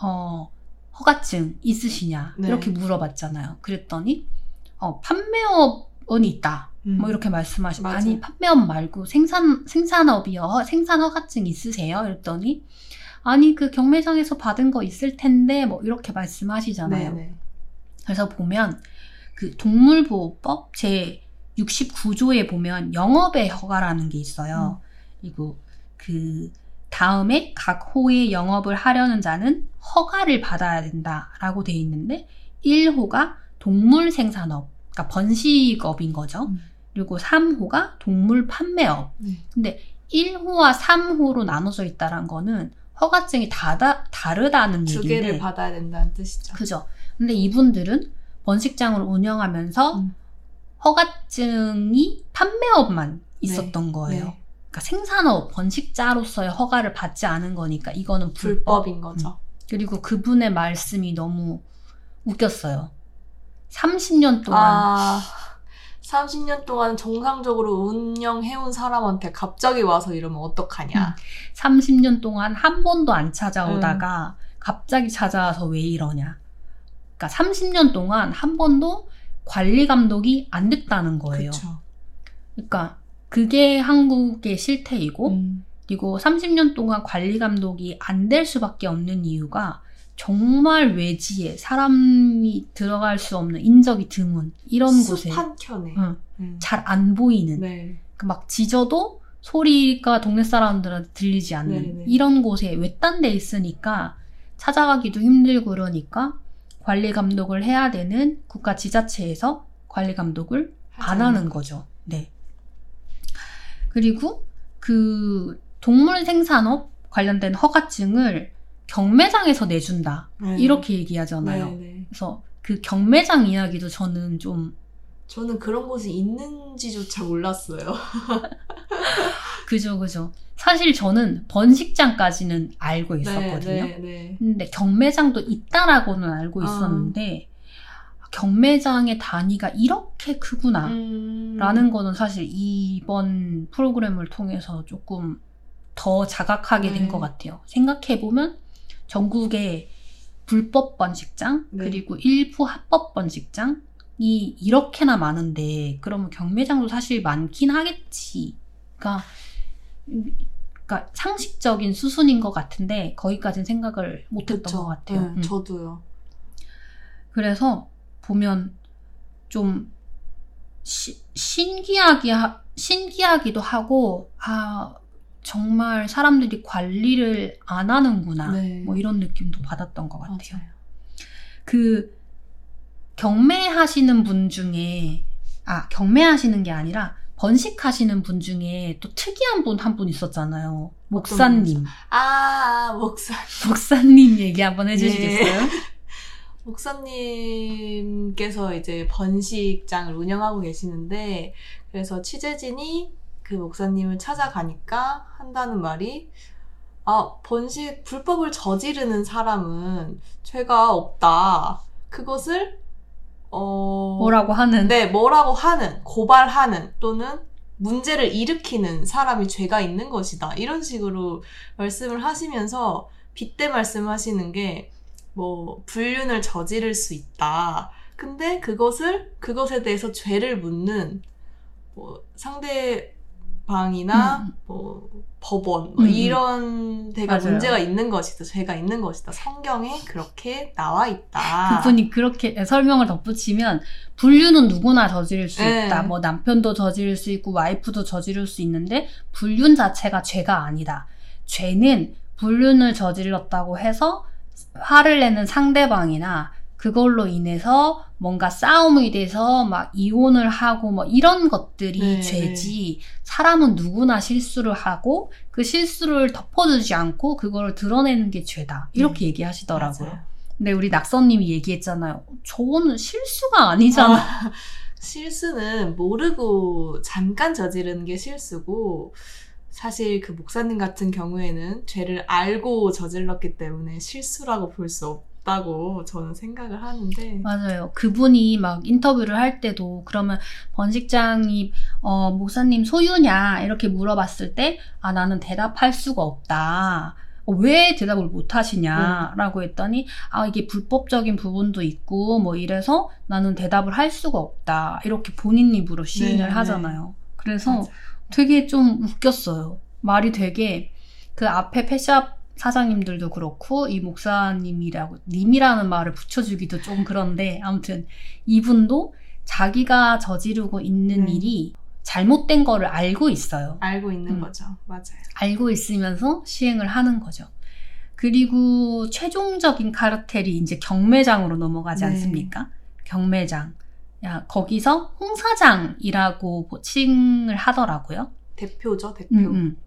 어, 허가증 있으시냐 네. 이렇게 물어봤잖아요. 그랬더니 어, 판매업은 있다. 음. 뭐 이렇게 말씀하시 맞아요. 아니 판매업 말고 생산 생산업이요 생산 허가증 있으세요? 이랬더니 아니 그 경매장에서 받은 거 있을 텐데 뭐 이렇게 말씀하시잖아요. 네네. 그래서 보면 그 동물보호법 제 69조에 보면 영업의 허가라는 게 있어요. 그리고 그 다음에 각 호의 영업을 하려는 자는 허가를 받아야 된다라고 돼 있는데 1호가 동물 생산업, 그러니까 번식업인 거죠. 음. 그리고 3호가 동물 판매업. 네. 근데 1호와 3호로 나눠져 있다는 거는 허가증이 다다, 다르다는 두 얘기인데 개를 받아야 된다는 뜻이죠. 그죠. 근데 이분들은 번식장을 운영하면서 음. 허가증이 판매업만 있었던 거예요. 네. 그러니까 생산업, 번식자로서의 허가를 받지 않은 거니까 이거는 불법. 불법인 거죠. 그리고 그분의 말씀이 너무 웃겼어요. 30년 동안 아, 30년 동안 정상적으로 운영해온 사람한테 갑자기 와서 이러면 어떡하냐. 30년 동안 한 번도 안 음. 찾아오다가 갑자기 찾아와서 왜 이러냐. 그러니까 30년 동안 한 번도 관리 감독이 안 됐다는 거예요. 그쵸. 그러니까 그게 한국의 실태이고 음. 그리고 30년 동안 관리 감독이 안 될 수밖에 없는 이유가 정말 외지에 사람이 들어갈 수 없는 인적이 드문 이런 곳에 숲 한켠에. 응, 음. 잘안 보이는 네. 그막 지져도 소리가 동네 사람들한테 들리지 않는 네네. 이런 곳에 외딴 데 있으니까 찾아가기도 힘들고 그러니까 관리 감독을 해야 되는 국가 지자체에서 관리 감독을 안 하는 거죠. 네. 그리고 그 동물 생산업 관련된 허가증을 경매장에서 내준다. 네. 이렇게 얘기하잖아요. 네, 네. 그래서 그 경매장 이야기도 저는 좀 저는 그런 곳이 있는지조차 몰랐어요. 그죠 그죠. 사실 저는 번식장까지는 알고 있었거든요. 네, 네. 근데 경매장도 있다라고는 알고 아. 있었는데 경매장의 단위가 이렇게 크구나. 음. 라는 거는 사실 이번 프로그램을 통해서 조금 더 자각하게 된 네. 것 같아요. 생각해 보면 전국에 불법 번식장, 네. 그리고 일부 합법 번식장이 이렇게나 많은데, 그러면 경매장도 사실 많긴 하겠지. 그러니까, 음, 그러니까 상식적인 수순인 것 같은데, 거기까지는 생각을 못했던 그쵸. 것 같아요. 네, 음. 저도요. 그래서 보면 좀 시- 신기하기 하- 신기하기도 하고 아 정말 사람들이 관리를 안 하는구나 네. 뭐 이런 느낌도 받았던 것 같아요. 맞아요. 그 경매하시는 분 중에 아 경매하시는 게 아니라 번식하시는 분 중에 또 특이한 분 한분 있었잖아요. 목사님. 아, 목사. 목사님 얘기 한번 네. 해주시겠어요? 목사님께서 이제 번식장을 운영하고 계시는데, 그래서 취재진이 그 목사님을 찾아가니까 한다는 말이, 아, 번식, 불법을 저지르는 사람은 죄가 없다. 그것을, 어. 뭐라고 하는 네, 뭐라고 하는, 고발하는, 또는 문제를 일으키는 사람이 죄가 있는 것이다. 이런 식으로 말씀을 하시면서 빗대 말씀하시는 게, 뭐, 불륜을 저지를 수 있다. 근데 그것을, 그것에 대해서 죄를 묻는, 뭐, 상대 방이나, 음. 뭐, 법원, 뭐 음, 음. 이런 데가 맞아요. 문제가 있는 것이다. 죄가 있는 것이다. 성경에 그렇게 나와 있다. 그분이 그렇게 설명을 덧붙이면 불륜은 누구나 저지를 수 네. 있다. 뭐 남편도 저지를 수 있고 와이프도 저지를 수 있는데 불륜 자체가 죄가 아니다. 죄는 불륜을 저질렀다고 해서 화를 내는 상대방이나 그걸로 인해서 뭔가 싸움이 돼서 막 이혼을 하고 뭐 이런 것들이 네, 죄지 사람은 누구나 실수를 하고 그 실수를 덮어주지 않고 그걸 드러내는 게 죄다 이렇게 얘기하시더라고요. 맞아요. 근데 우리 낙선님이 얘기했잖아요. 저거는 실수가 아니잖아. 아, 실수는 모르고 잠깐 저지르는 게 실수고 사실 그 목사님 같은 경우에는 죄를 알고 저질렀기 때문에 실수라고 볼 수 없 다고 저는 생각을 하는데 맞아요. 그분이 막 인터뷰를 할 때도 그러면 번식장이 어, 목사님 소유냐 이렇게 물어봤을 때 아 나는 대답할 수가 없다. 어, 왜 대답을 못 하시냐라고 했더니 아 이게 불법적인 부분도 있고 뭐 이래서 나는 대답을 할 수가 없다 이렇게 본인 입으로 시인을 네, 하잖아요. 그래서 맞아요. 되게 좀 웃겼어요. 말이 되게 그 앞에 펫샵 사장님들도 그렇고 이 목사님이라고 님이라는 말을 붙여주기도 좀 그런데 아무튼 이분도 자기가 저지르고 있는 네. 일이 잘못된 거를 알고 있어요. 알고 있는 음. 거죠. 맞아요. 알고 있으면서 시행을 하는 거죠. 그리고 최종적인 카르텔이 이제 경매장으로 넘어가지 네. 않습니까? 경매장. 야, 거기서 홍사장이라고 칭을 하더라고요. 대표죠, 대표. 음, 음.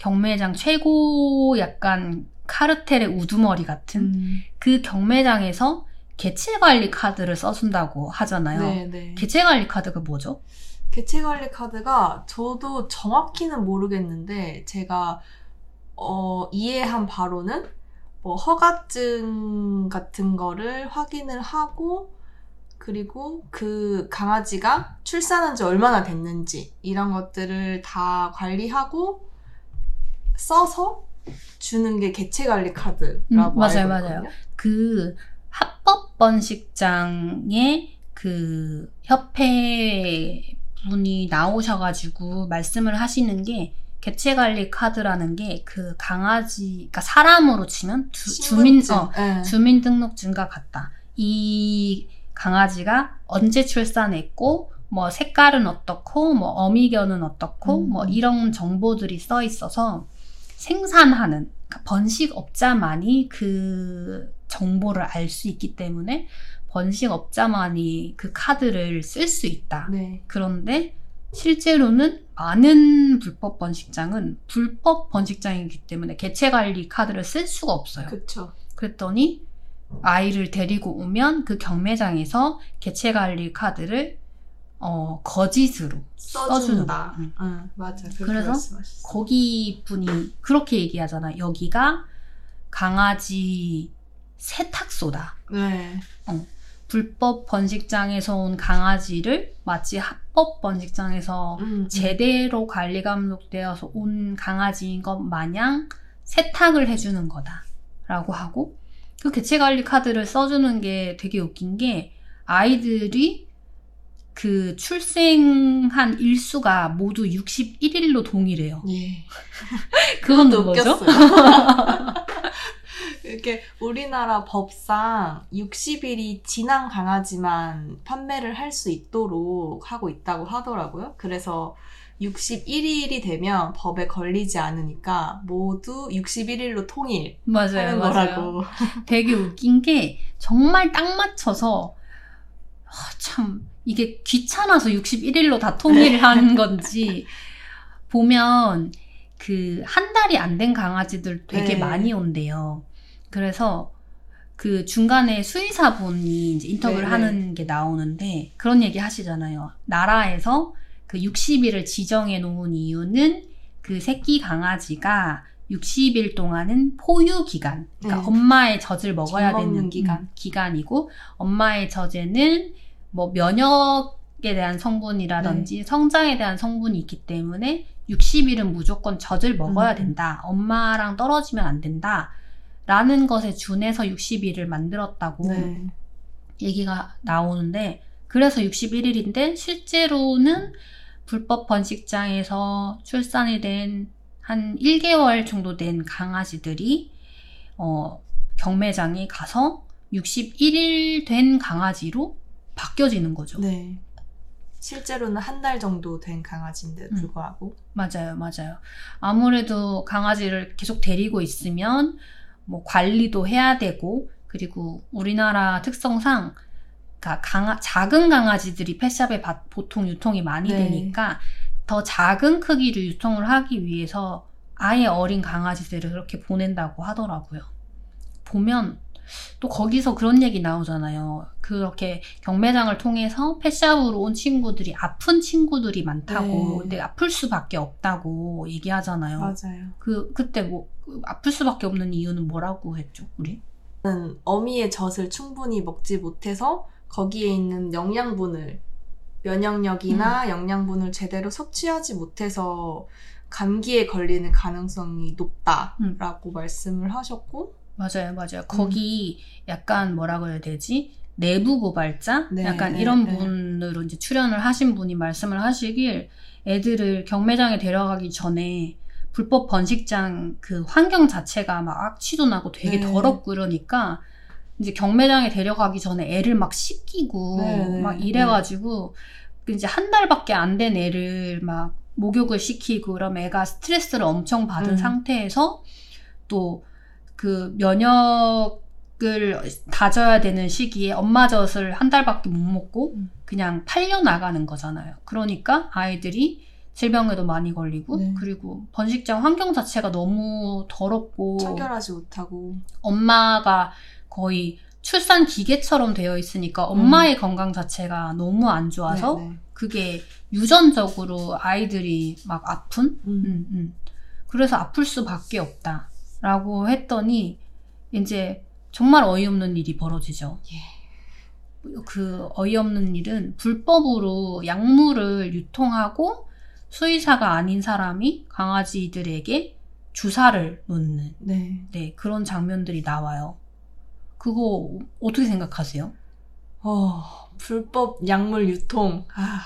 경매장 최고 약간 카르텔의 우두머리 같은 음. 그 경매장에서 개체 관리 카드를 써준다고 하잖아요. 네, 네. 개체 관리 카드가 뭐죠? 개체 관리 카드가 저도 정확히는 모르겠는데 제가 어, 이해한 바로는 뭐 허가증 같은 거를 확인을 하고 그리고 그 강아지가 출산한 지 얼마나 됐는지 이런 것들을 다 관리하고 써서 주는 게 개체 관리 카드라고 음, 맞아요, 알고 맞아요. 있거든요. 그 합법 번식장의 그 협회 분이 나오셔가지고 말씀을 하시는 게 개체 관리 카드라는 게 그 강아지, 그러니까 사람으로 치면 주, 주민. 어, 네. 주민등록증과 같다. 이 강아지가 언제 출산했고 뭐 색깔은 어떻고 뭐 어미견은 어떻고 음. 뭐 이런 정보들이 써 있어서 생산하는 그러니까 번식업자만이 그 정보를 알 수 있기 때문에 번식업자만이 그 카드를 쓸 수 있다. 네. 그런데 실제로는 많은 불법 번식장은 불법 번식장이기 때문에 개체 관리 카드를 쓸 수가 없어요. 그쵸. 그랬더니 아이를 데리고 오면 그 경매장에서 개체 관리 카드를 어, 거짓으로 써주는 써준다. 응. 응, 맞아. 그렇게 그래서 말씀하셨어. 거기 분이 그렇게 얘기하잖아. 여기가 강아지 세탁소다. 네. 불법 번식장에서 온 강아지를 마치 합법 번식장에서 음, 제대로 관리 감독되어서 온 강아지인 것 마냥 세탁을 해주는 거다 라고 하고 그 개체 관리 카드를 써주는 게 되게 웃긴 게 아이들이 그 출생한 일수가 모두 61일로 동일해요. 예. 그건 뭐죠? 이렇게 우리나라 법상 60일이 지난 강아지만 판매를 할 수 있도록 하고 있다고 하더라고요. 그래서 61일이 되면 법에 걸리지 않으니까 모두 61일로 통일하는 맞아요, 맞아요. 거라고. 되게 웃긴 게 정말 딱 맞춰서 아, 참 이게 귀찮아서 61일로 다 통일한 건지 보면 그 한 달이 안 된 강아지들 되게 네. 많이 온대요. 그래서 그 중간에 수의사분이 이제 인터뷰를 네, 네. 하는 게 나오는데 그런 얘기 하시잖아요. 나라에서 그 60일을 지정해 놓은 이유는 그 새끼 강아지가 60일 동안은 포유 기간, 그러니까 네. 엄마의 젖을 먹어야 되는 기간. 음, 기간이고 엄마의 젖에는 뭐 면역에 대한 성분이라든지 네. 성장에 대한 성분이 있기 때문에 60일은 무조건 젖을 먹어야 음. 된다. 엄마랑 떨어지면 안 된다. 라는 것에 준해서 60일을 만들었다고 네. 얘기가 나오는데 그래서 61일인데 실제로는 불법 번식장에서 출산이 된 한 1개월 정도 된 강아지들이 어, 경매장에 가서 61일 된 강아지로 바뀌어지는 거죠. 네. 실제로는 한 달 정도 된 강아지인데 음. 불구하고. 맞아요, 맞아요. 아무래도 강아지를 계속 데리고 있으면 뭐 관리도 해야 되고 그리고 우리나라 특성상 그러니까 강아, 작은 강아지들이 펫샵에 바- 보통 유통이 많이 네. 되니까 더 작은 크기로 유통을 하기 위해서 아예 어린 강아지들을 그렇게 보낸다고 하더라고요. 보면 또 거기서 그런 얘기 나오잖아요. 그렇게 경매장을 통해서 펫샵으로 온 친구들이 아픈 친구들이 많다고, 네. 근데 아플 수밖에 없다고 얘기하잖아요. 맞아요. 그 그때 뭐그 아플 수밖에 없는 이유는 뭐라고 했죠, 우리? 어미의 젖을 충분히 먹지 못해서 거기에 있는 영양분을 면역력이나 음. 영양분을 제대로 섭취하지 못해서 감기에 걸리는 가능성이 높다라고 말씀을 하셨고 맞아요, 음. 맞아요. 거기 약간 뭐라고 해야 되지? 내부 고발자? 네, 약간 네, 이런 네. 분으로 이제 출연을 하신 분이 말씀을 하시길 애들을 경매장에 데려가기 전에 불법 번식장 그 환경 자체가 막 악취도 나고 되게 네. 더럽고 이러니까 이제 경매장에 데려가기 전에 애를 막 씻기고 네, 네, 막 이래가지고 그 이제 한 달밖에 안 된 애를 막 목욕을 시키고 그럼 애가 스트레스를 엄청 받은 음. 상태에서 또 그 면역을 다져야 되는 시기에 엄마 젖을 한 달밖에 못 먹고 음. 그냥 팔려 나가는 거잖아요. 그러니까 아이들이 질병에도 많이 걸리고 네. 그리고 번식장 환경 자체가 너무 더럽고 청결하지 못하고 엄마가 거의 출산 기계처럼 되어 있으니까 엄마의 건강 자체가 너무 안 좋아서 네, 네. 그게 유전적으로 아이들이 막 아픈? 음. 음, 음. 그래서 아플 수밖에 없다. 라고 했더니 이제 정말 어이없는 일이 벌어지죠. 그 어이없는 일은 불법으로 약물을 유통하고 수의사가 아닌 사람이 강아지들에게 주사를 놓는 네. 네, 그런 장면들이 나와요. 그거 어떻게 생각하세요? 어, 불법 약물 유통. 아,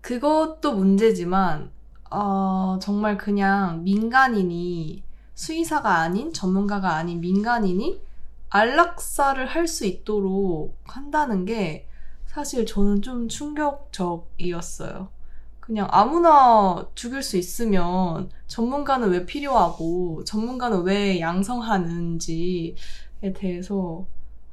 그것도 문제지만, 어, 정말 그냥 민간인이 수의사가 아닌 전문가가 아닌 민간인이 안락사를 할 수 있도록 한다는 게 사실 저는 좀 충격적이었어요. 그냥 아무나 죽일 수 있으면 전문가는 왜 필요하고 전문가는 왜 양성하는지에 대해서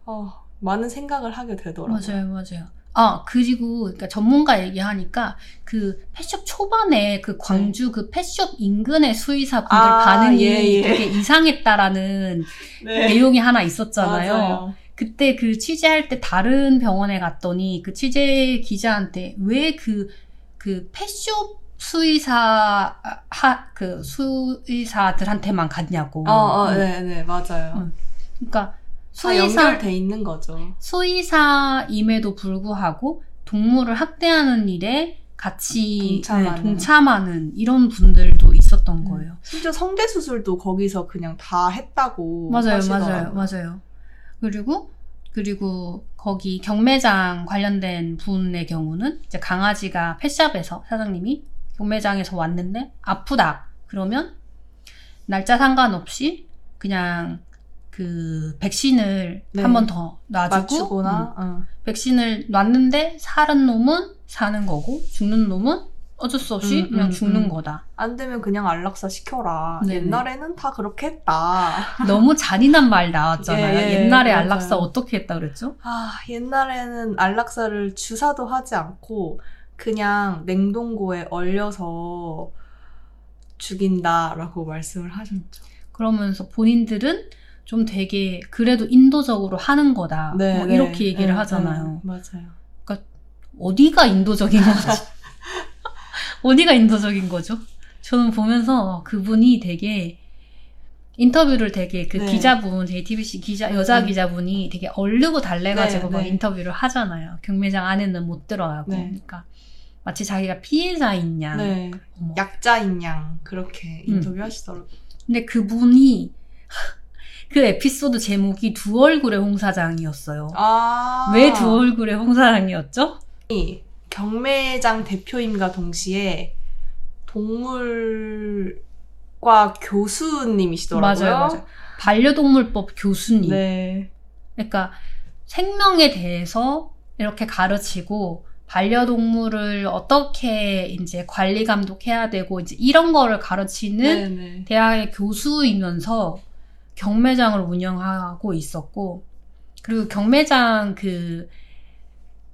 아, 많은 생각을 하게 되더라고요. 맞아요, 맞아요. 아, 그리고, 그러니까 전문가 얘기하니까, 그, 펫숍 초반에 그 광주 그 펫숍 인근의 수의사분들 아, 반응이 예, 예. 되게 이상했다라는 네. 내용이 하나 있었잖아요. 맞아요. 그때 그 취재할 때 다른 병원에 갔더니 그 취재 기자한테 왜 그, 그 펫숍 수의사, 하, 그 수의사들한테만 갔냐고. 어, 어, 음. 네, 네, 맞아요. 음. 그러니까 다 수의사, 연결돼 있는 거죠. 수의사임에도 불구하고 동물을 학대하는 일에 같이 동참하는. 네, 동참하는 이런 분들도 있었던 거예요. 심지어 성대 수술도 거기서 그냥 다 했다고 맞아요, 하시더라고요. 맞아요, 맞아요. 그리고 그리고 거기 경매장 관련된 분의 경우는 이제 강아지가 펫샵에서 사장님이 경매장에서 왔는데 아프다 그러면 날짜 상관없이 그냥 그 백신을 네. 한번 더 놔주고 음, 어. 백신을 놨는데 사는 놈은 사는 거고 죽는 놈은 어쩔 수 없이 음, 그냥 음, 죽는 음. 거다. 안 되면 그냥 안락사 시켜라. 네네. 옛날에는 다 그렇게 했다. 너무 잔인한 말 나왔잖아요. 예, 예, 옛날에 맞아요. 안락사 어떻게 했다 그랬죠? 아, 옛날에는 안락사를 주사도 하지 않고 그냥 냉동고에 얼려서 죽인다라고 말씀을 하셨죠. 그러면서 본인들은 좀 되게 그래도 인도적으로 하는 거다. 뭐 네, 이렇게 얘기를 하잖아요. 맞아요. 어디가 인도적인 거죠? 어디가 인도적인 거죠? 저는 보면서 그분이 되게 인터뷰를 되게 그 네. 기자분, JTBC 기자, 여자 네. 기자분이 되게 얼르고 달래가지고 네, 막 네. 인터뷰를 하잖아요. 경매장 안에는 못 들어가고. 네. 그러니까 마치 자기가 피해자인 양. 네. 약자인 양 그렇게 음. 인터뷰 하시더라고요. 근데 그분이 그 에피소드 제목이 두 얼굴의 홍 사장이었어요. 아. 왜 두 얼굴의 홍 사장이었죠? 경매장 대표임과 동시에 동물과 교수님이시더라고요. 맞아요, 맞아요. 반려동물법 교수님. 네. 그러니까 생명에 대해서 이렇게 가르치고 반려동물을 어떻게 이제 관리 감독해야 되고 이제 이런 거를 가르치는 네네. 대학의 교수이면서 경매장을 운영하고 있었고 그리고 경매장 그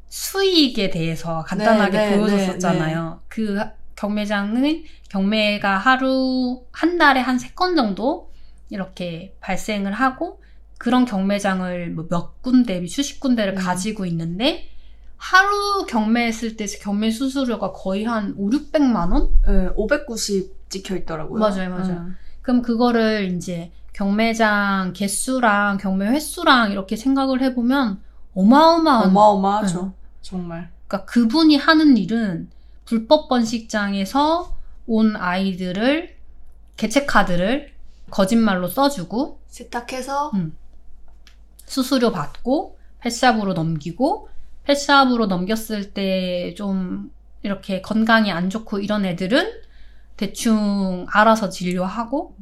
수익에 대해서 간단하게 네, 네, 보여줬었잖아요. 그 경매장은 경매가 하루 한 달에 한 세 건 정도 이렇게 발생을 하고 그런 경매장을 뭐 몇 군데, 수십 군데를 음. 가지고 있는데 하루 경매했을 때 경매 수수료가 거의 한 5, 600만 원? 네, 590 찍혀 있더라고요. 맞아요, 맞아요. 음. 그럼 그거를 이제 경매장 개수랑 경매 횟수랑 이렇게 생각을 해보면 어마어마한 어마어마하죠. 네. 정말. 그러니까 그분이 하는 일은 불법 번식장에서 온 아이들을 개체 카드를 거짓말로 써주고 세탁해서 음. 수수료 받고 펫샵으로 넘기고 펫샵으로 넘겼을 때 좀 이렇게 건강이 안 좋고 이런 애들은 대충 알아서 진료하고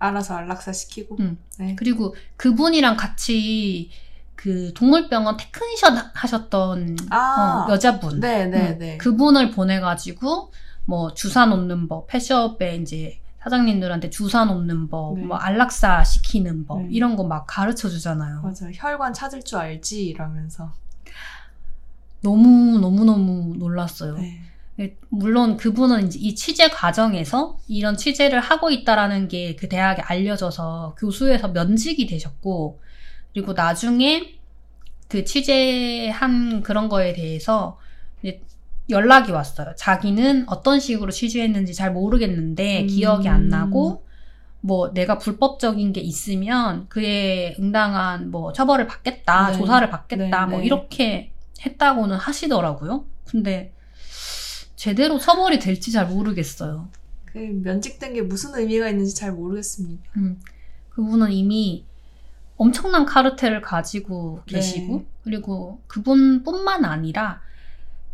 알아서 안락사 시키고. 음. 네. 그리고 그분이랑 같이 그 동물병원 technician 하셨던 아. 어, 여자분 네, 네, 음, 네. 그분을 보내가지고 뭐 주사 놓는 법, 펫숍에 이제 사장님들한테 주사 놓는 법, 네. 뭐 안락사 시키는 법 네. 이런 거 막 가르쳐 주잖아요. 맞아요. 혈관 찾을 줄 알지 이러면서. 너무 너무 너무 놀랐어요. 네. 예, 물론 그분은 이 취재 과정에서 이런 취재를 하고 있다라는 게 그 대학에 알려져서 교수에서 면직이 되셨고 그리고 나중에 그 취재한 그런 거에 대해서 연락이 왔어요. 자기는 어떤 식으로 취재했는지 잘 모르겠는데 음. 기억이 안 나고 뭐 내가 불법적인 게 있으면 그에 응당한 뭐 처벌을 받겠다, 네. 조사를 받겠다, 네, 뭐 네. 이렇게 했다고는 하시더라고요. 근데 제대로 처벌이 될지 잘 모르겠어요. 그 면직된 게 무슨 의미가 있는지 잘 모르겠습니다. 음, 그분은 이미 엄청난 카르텔을 가지고 네. 계시고 그리고 그분뿐만 아니라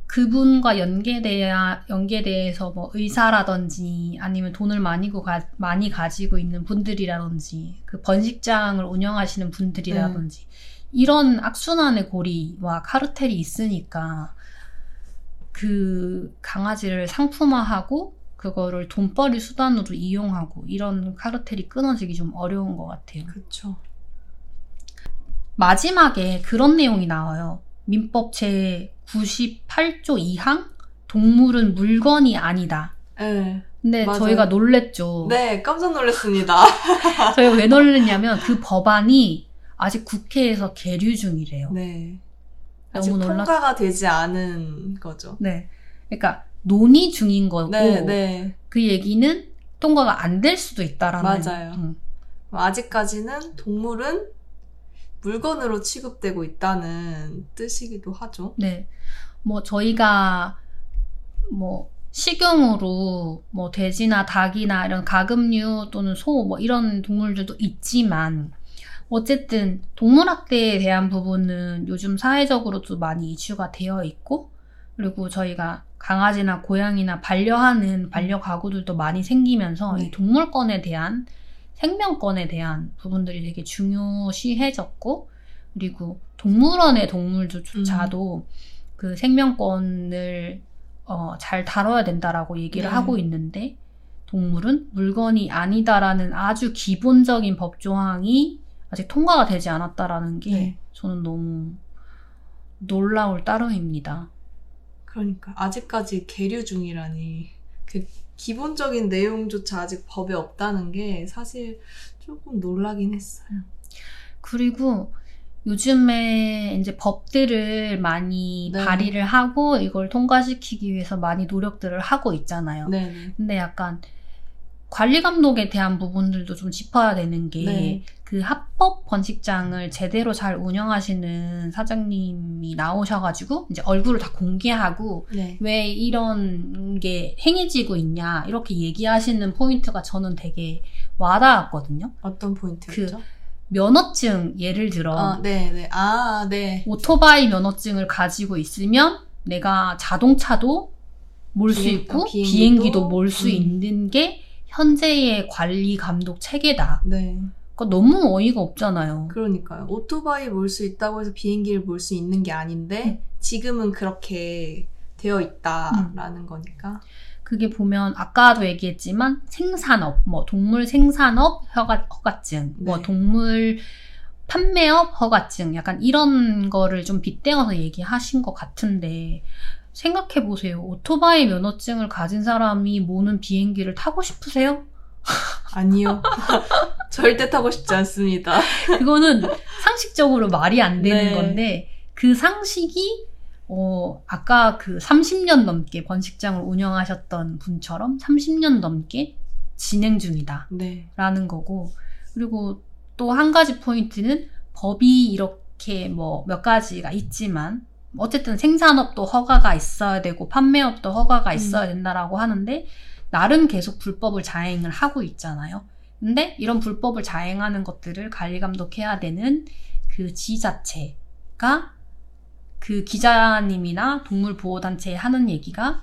그분과 연계돼야 연계돼서 뭐 의사라든지 아니면 돈을 많이, 고 가, 많이 가지고 있는 분들이라든지 그 번식장을 운영하시는 분들이라든지 이런 악순환의 고리와 카르텔이 있으니까 그 강아지를 상품화하고 그거를 돈벌이 수단으로 이용하고 이런 카르텔이 끊어지기 좀 어려운 것 같아요. 그쵸. 마지막에 그런 내용이 나와요. 민법 제 98조 2항 동물은 물건이 아니다. 네. 근데 맞아요. 저희가 놀랬죠. 네, 깜짝 놀랐습니다. 저희가 왜 놀랬냐면 그 법안이 아직 국회에서 계류 중이래요. 네. 아직 너무 놀랐- 통과가 되지 않은 거죠. 네. 그러니까 논의 중인 거고 네, 네. 그 얘기는 통과가 안 될 수도 있다라는 맞아요. 음. 아직까지는 동물은 물건으로 취급되고 있다는 뜻이기도 하죠. 네. 뭐 저희가 뭐 식용으로 뭐 돼지나 닭이나 이런 가금류 또는 소 뭐 이런 동물들도 있지만 어쨌든 동물학대에 대한 부분은 요즘 사회적으로도 많이 이슈가 되어 있고 그리고 저희가 강아지나 고양이나 반려하는 반려 가구들도 많이 생기면서 네. 이 동물권에 대한 생명권에 대한 부분들이 되게 중요시해졌고 그리고 동물원의 동물조차도 그 생명권을 어, 잘 다뤄야 된다라고 얘기를 네. 하고 있는데 동물은 물건이 아니다라는 아주 기본적인 법 조항이 아직 통과가 되지 않았다라는 게 네. 저는 너무 놀라울 따름입니다. 그러니까 아직까지 계류 중이라니 그 기본적인 내용조차 아직 법에 없다는 게 사실 조금 놀라긴 했어요. 그리고 요즘에 이제 법들을 많이 네. 발의를 하고 이걸 통과시키기 위해서 많이 노력들을 하고 있잖아요. 네. 근데 약간 관리 감독에 대한 부분들도 좀 짚어야 되는 게 네. 그 합법 번식장을 제대로 잘 운영하시는 사장님이 나오셔가지고 이제 얼굴을 다 공개하고 네. 왜 이런 게 행해지고 있냐 이렇게 얘기하시는 포인트가 저는 되게 와닿았거든요. 어떤 포인트였죠? 면허증 예를 들어 아, 네, 네. 아, 네. 오토바이 면허증을 가지고 있으면 내가 자동차도 몰 수 있고 아, 비행기도? 비행기도 몰수 음. 있는 게 현재의 관리 감독 체계다. 네. 그러니까 너무 어이가 없잖아요. 그러니까요. 오토바이 몰 수 있다고 해서 비행기를 몰 수 있는 게 아닌데 지금은 그렇게 되어 있다라는 거니까. 그게 보면 아까도 얘기했지만 생산업, 뭐 동물 생산업 허가, 허가증, 뭐 네. 동물 판매업 허가증, 약간 이런 거를 좀 빗대어서 얘기하신 것 같은데 생각해 보세요. 오토바이 면허증을 가진 사람이 모는 비행기를 타고 싶으세요? 아니요. 절대 타고 싶지 않습니다. 그거는 상식적으로 말이 안 되는 네. 건데 그 상식이 어 아까 그 30년 넘게 번식장을 운영하셨던 분처럼 30년 넘게 진행 중이다. 네. 라는 거고 그리고 또 한 가지 포인트는 법이 이렇게 뭐 몇 가지가 있지만 어쨌든 생산업도 허가가 있어야 되고 판매업도 허가가 음. 있어야 된다라고 하는데 나름 계속 불법을 자행을 하고 있잖아요. 근데 이런 불법을 자행하는 것들을 관리 감독해야 되는 그 지자체가 그 기자님이나 동물 보호 단체에 하는 얘기가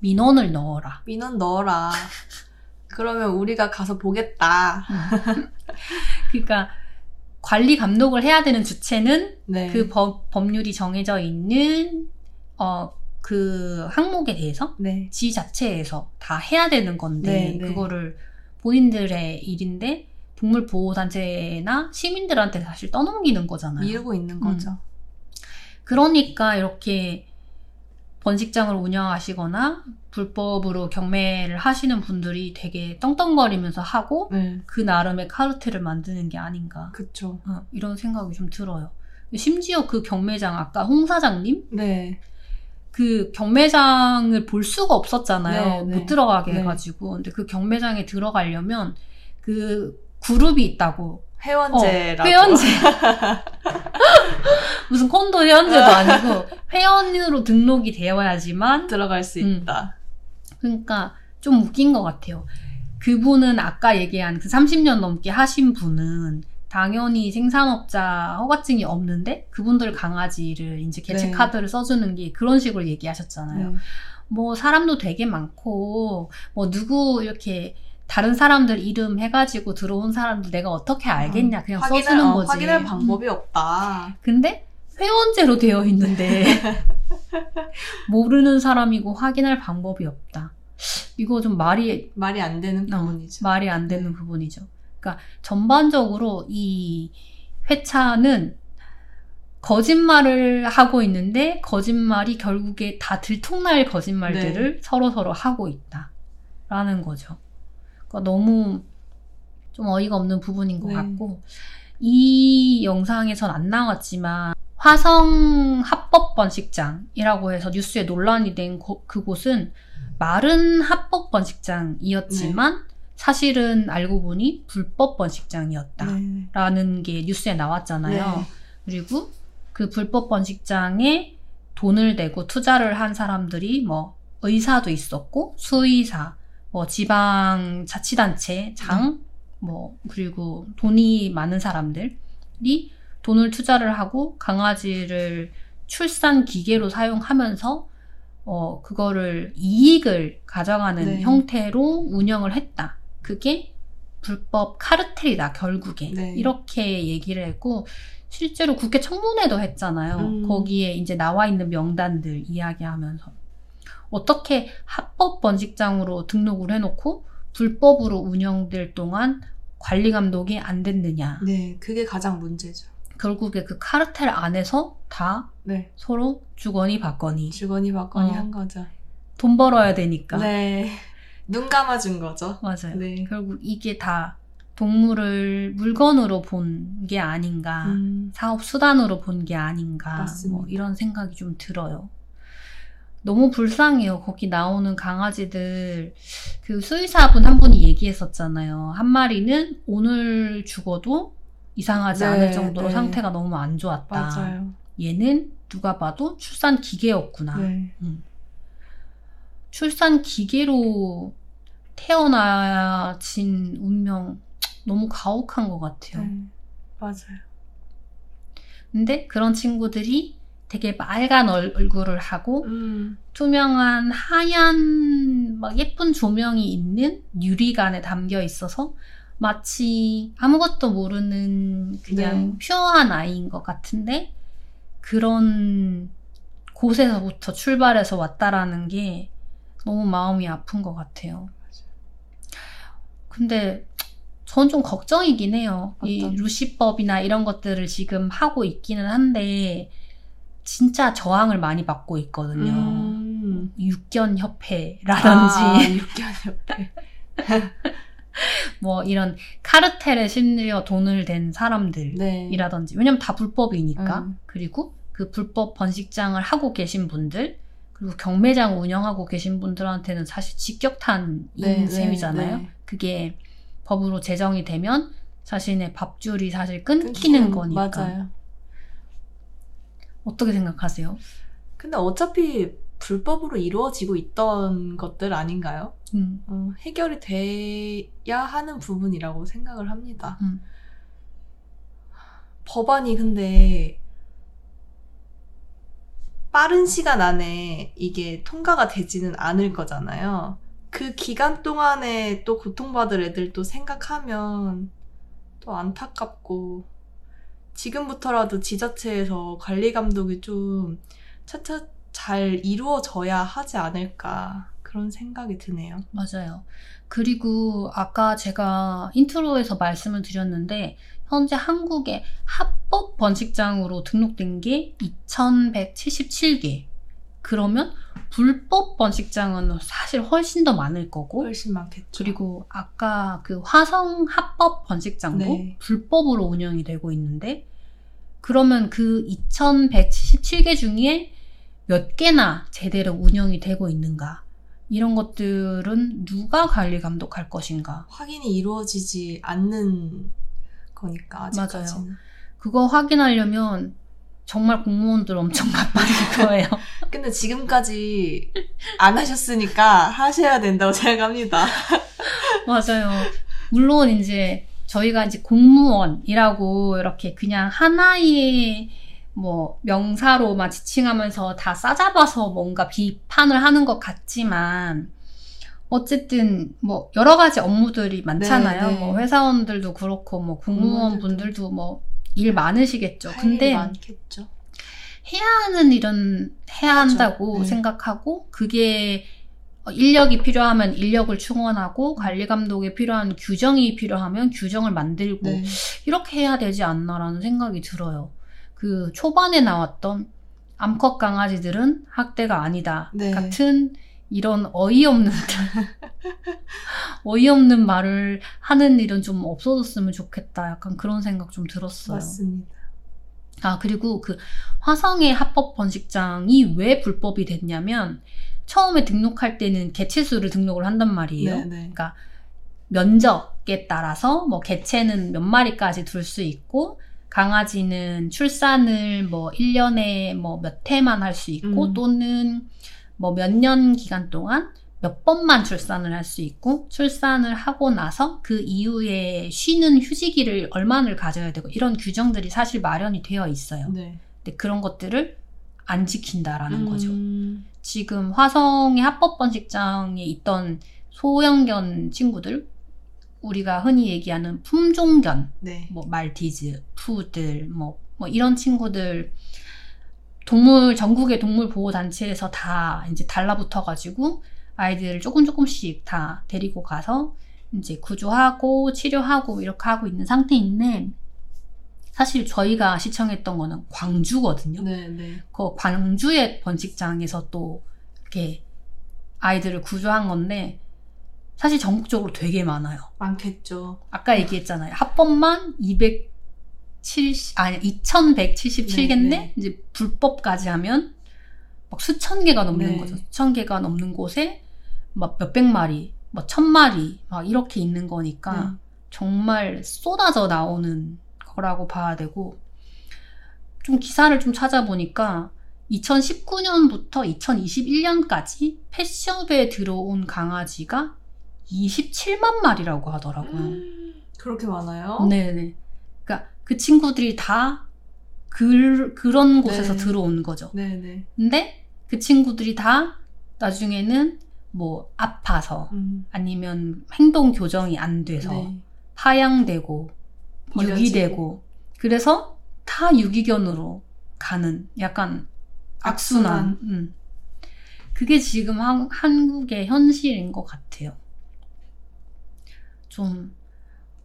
민원을 넣어라. 민원 넣어라. 그러면 우리가 가서 보겠다. 그러니까 관리 감독을 해야 되는 주체는 네. 그 법, 법률이 정해져 있는 어, 그 항목에 대해서 네. 지 자체에서 다 해야 되는 건데 네, 네. 그거를 본인들의 일인데 동물 보호 단체나 시민들한테 사실 떠넘기는 거잖아요. 미루고 있는 거죠. 그러니까 이렇게 번식장을 운영하시거나 불법으로 경매를 하시는 분들이 되게 떵떵거리면서 하고 네. 그 나름의 카르텔을 만드는 게 아닌가 그쵸. 어, 이런 생각이 좀 들어요. 심지어 그 경매장 아까 홍 사장님 네. 그 경매장을 볼 수가 없었잖아요. 네, 네. 못 들어가게 네. 해가지고 근데 그 경매장에 들어가려면 그 그룹이 있다고 회원제라고. 어, 회원제 무슨 콘도 회원제도 아니고 회원으로 등록이 되어야지만 들어갈 수 음. 있다. 그러니까 좀 웃긴 것 같아요. 그분은 아까 얘기한 그 30년 넘게 하신 분은 당연히 생산업자 허가증이 없는데 그분들 강아지를 이제 개체 네. 카드를 써주는 게 그런 식으로 얘기하셨잖아요. 네. 뭐 사람도 되게 많고 뭐 누구 이렇게 다른 사람들 이름 해가지고 들어온 사람들 내가 어떻게 알겠냐 그냥 확인할, 써주는 어, 거지. 확인할 음. 방법이 없다. 근데 회원제로 되어 있는데 모르는 사람이고 확인할 방법이 없다. 이거 좀 말이 말이 안 되는 어, 부분이죠. 말이 안 되는 부분이죠. 그러니까 전반적으로 이 회차는 거짓말을 하고 있는데 거짓말이 결국에 다 들통날 거짓말들을 서로 서로 하고 있다라는 거죠. 그러니까 너무 좀 어이가 없는 부분인 것 네. 같고 이 영상에선 안 나왔지만 화성 합법 번식장이라고 해서 뉴스에 논란이 된 고- 그곳은 말은 합법 번식장이었지만 사실은 알고 보니 불법 번식장이었다라는 네. 게 뉴스에 나왔잖아요. 네. 그리고 그 불법 번식장에 돈을 내고 투자를 한 사람들이 뭐 의사도 있었고 수의사, 뭐 지방 자치단체 장, 뭐 그리고 돈이 많은 사람들이 돈을 투자를 하고 강아지를 출산 기계로 사용하면서 어 그거를 이익을 가져가는 네. 형태로 운영을 했다. 그게 불법 카르텔이다 결국에 네. 이렇게 얘기를 했고 실제로 국회 청문회도 했잖아요. 음. 거기에 이제 나와 있는 명단들 이야기하면서 어떻게 합법 번식장으로 등록을 해놓고 불법으로 운영될 동안 관리 감독이 안 됐느냐. 네, 그게 가장 문제죠. 결국에 그 카르텔 안에서 다 네, 서로 주거니 받거니 주거니 받거니 어. 한 거죠. 돈 벌어야 되니까. 네, 눈 감아준 거죠. 맞아요. 네. 결국 이게 다 동물을 물건으로 본 게 아닌가. 음, 사업 수단으로 본 게 아닌가 맞습니다. 뭐 이런 생각이 좀 들어요. 너무 불쌍해요. 거기 나오는 강아지들 그 수의사분 한 분이 얘기했었잖아요. 한 마리는 오늘 죽어도 이상하지 네, 않을 정도로 네. 상태가 너무 안 좋았다. 맞아요. 얘는 누가 봐도 출산 기계였구나. 네, 출산 기계로 태어나진 운명 너무 가혹한 것 같아요. 네, 맞아요. 근데 그런 친구들이 되게 빨간 얼- 얼굴을 하고 음, 투명한 하얀 막 예쁜 조명이 있는 유리관에 담겨 있어서 마치 아무것도 모르는 그냥 네. 퓨어한 아이인 것 같은데 그런 곳에서부터 출발해서 왔다라는 게 너무 마음이 아픈 것 같아요. 근데 전 좀 걱정이긴 해요. 이 어떤? 루시법이나 이런 것들을 지금 하고 있기는 한데 진짜 저항을 많이 받고 있거든요. 음. 육견 협회라든지 아, 육견 옆에. 뭐 이런 카르텔에 심려 돈을 댄 사람들이라든지 네. 왜냐면 다 불법이니까 음. 그리고 그 불법 번식장을 하고 계신 분들 그리고 경매장 운영하고 계신 분들한테는 사실 직격탄인 네, 네, 셈이잖아요. 네. 그게 법으로 제정이 되면 자신의 밥줄이 사실 끊기는 거니까 맞아요. 어떻게 생각하세요? 근데 어차피 불법으로 이루어지고 있던 것들 아닌가요? 음, 어, 해결이 돼야 하는 부분이라고 생각을 합니다. 음. 법안이 근데 빠른 시간 안에 이게 통과가 되지는 않을 거잖아요. 그 기간 동안에 또 고통받을 애들도 생각하면 또 안타깝고 지금부터라도 지자체에서 관리 감독이 좀 차차 잘 이루어져야 하지 않을까 그런 생각이 드네요. 맞아요. 그리고 아까 제가 intro에서 말씀을 드렸는데 현재 한국에 합법 번식장으로 등록된 게 2,177개. 그러면 불법 번식장은 사실 훨씬 더 많을 거고 훨씬 많겠죠. 그리고 아까 그 화성 합법 번식장도 네. 불법으로 운영이 되고 있는데 그러면 그 2,177개 중에 몇 개나 제대로 운영이 되고 있는가? 이런 것들은 누가 관리 감독할 것인가? 확인이 이루어지지 않는 거니까 아직까지는. 그거 확인하려면 정말 공무원들 엄청 바빠질 거예요. 근데 지금까지 안 하셨으니까 하셔야 된다고 생각합니다. 맞아요. 물론 이제 저희가 이제 공무원이라고 이렇게 그냥 하나의 뭐 명사로만 지칭하면서 다 싸잡아서 뭔가 비판을 하는 것 같지만 어쨌든 뭐 여러 가지 업무들이 많잖아요. 네, 네. 뭐 회사원들도 그렇고 뭐 공무원 분들도 뭐 일 많으시겠죠. 근데 많겠죠. 해야 하는 일은 해야 한다고 네. 생각하고 그게 어, 인력이 필요하면 인력을 충원하고 관리 감독에 필요한 규정이 필요하면 규정을 만들고 네. 이렇게 해야 되지 않나라는 생각이 들어요. 그 초반에 나왔던 암컷 강아지들은 학대가 아니다 네. 같은 이런 어이없는 어이없는 말을 하는 일은 좀 없어졌으면 좋겠다. 약간 그런 생각 좀 들었어요. 맞습니다. 아, 그리고 그 화성의 합법 번식장이 왜 불법이 됐냐면 처음에 등록할 때는 개체수를 등록을 한단 말이에요. 네, 네. 그러니까 면적에 따라서 뭐 개체는 몇 마리까지 둘 수 있고 강아지는 출산을 뭐 1년에 뭐 몇 회만 할 수 있고 음. 또는 뭐 몇 년 기간 동안 몇 번만 출산을 할 수 있고 출산을 하고 나서 그 이후에 쉬는 휴지기를 얼마를 가져야 되고 이런 규정들이 사실 마련이 되어 있어요. 네. 근데 그런 것들을 안 지킨다라는 거죠. 음, 지금 화성의 합법 번식장에 있던 소형견 친구들 우리가 흔히 얘기하는 품종견 네. 뭐 말티즈, 푸들 뭐, 뭐 이런 친구들 동물 전국의 동물 보호 단체에서 다 이제 달라붙어 가지고 아이들을 조금 조금씩 다 데리고 가서 이제 구조하고 치료하고 이렇게 하고 있는 상태인데 사실 저희가 시청했던 거는 광주거든요. 네, 네. 그 광주의 번식장에서 또 이렇게 아이들을 구조한 건데 사실 전국적으로 되게 많아요. 많겠죠. 아까 얘기했잖아요. 합법만 270 아니 2177개인데 네, 네. 이제 불법까지 하면 막 수천 개가 넘는 네. 거죠. 수천 개가 넘는 곳에 막 몇백 마리, 뭐천 마리 막 이렇게 있는 거니까 네. 정말 쏟아져 나오는 거라고 봐야 되고 좀 기사를 좀 찾아보니까 2019년부터 2021년까지 펫숍에 들어온 강아지가 27만 마리라고 하더라고요. 음, 그렇게 많아요? 네네. 그 친구들이 다 그, 그런 곳에서 네. 들어온 거죠. 네, 네. 근데 그 친구들이 다 나중에는 뭐 아파서 음, 아니면 행동 교정이 안 돼서 네. 파양되고 버려지고. 유기되고 그래서 다 유기견으로 가는 약간 악순환. 악순환. 음. 그게 지금 한, 한국의 현실인 것 같아요. 좀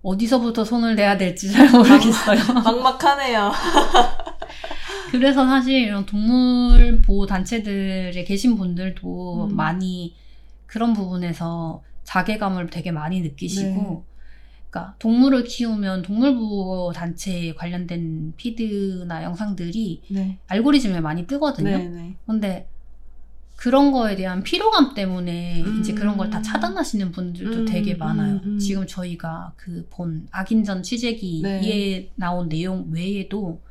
어디서부터 손을 내야 될지 잘 모르겠어요. 막막하네요. 그래서 사실 이런 동물 보호 단체들에 계신 분들도 음. 많이 그런 부분에서 자괴감을 되게 많이 느끼시고, 네. 그러니까 동물을 키우면 동물 보호 단체에 관련된 피드나 영상들이 네. 알고리즘에 많이 뜨거든요. 네, 네. 근데 그런 거에 대한 피로감 때문에 음. 이제 그런 걸 다 차단하시는 분들도 음, 되게 많아요. 음, 음. 지금 저희가 그 본 악인전 취재기에 네. 나온 내용 외에도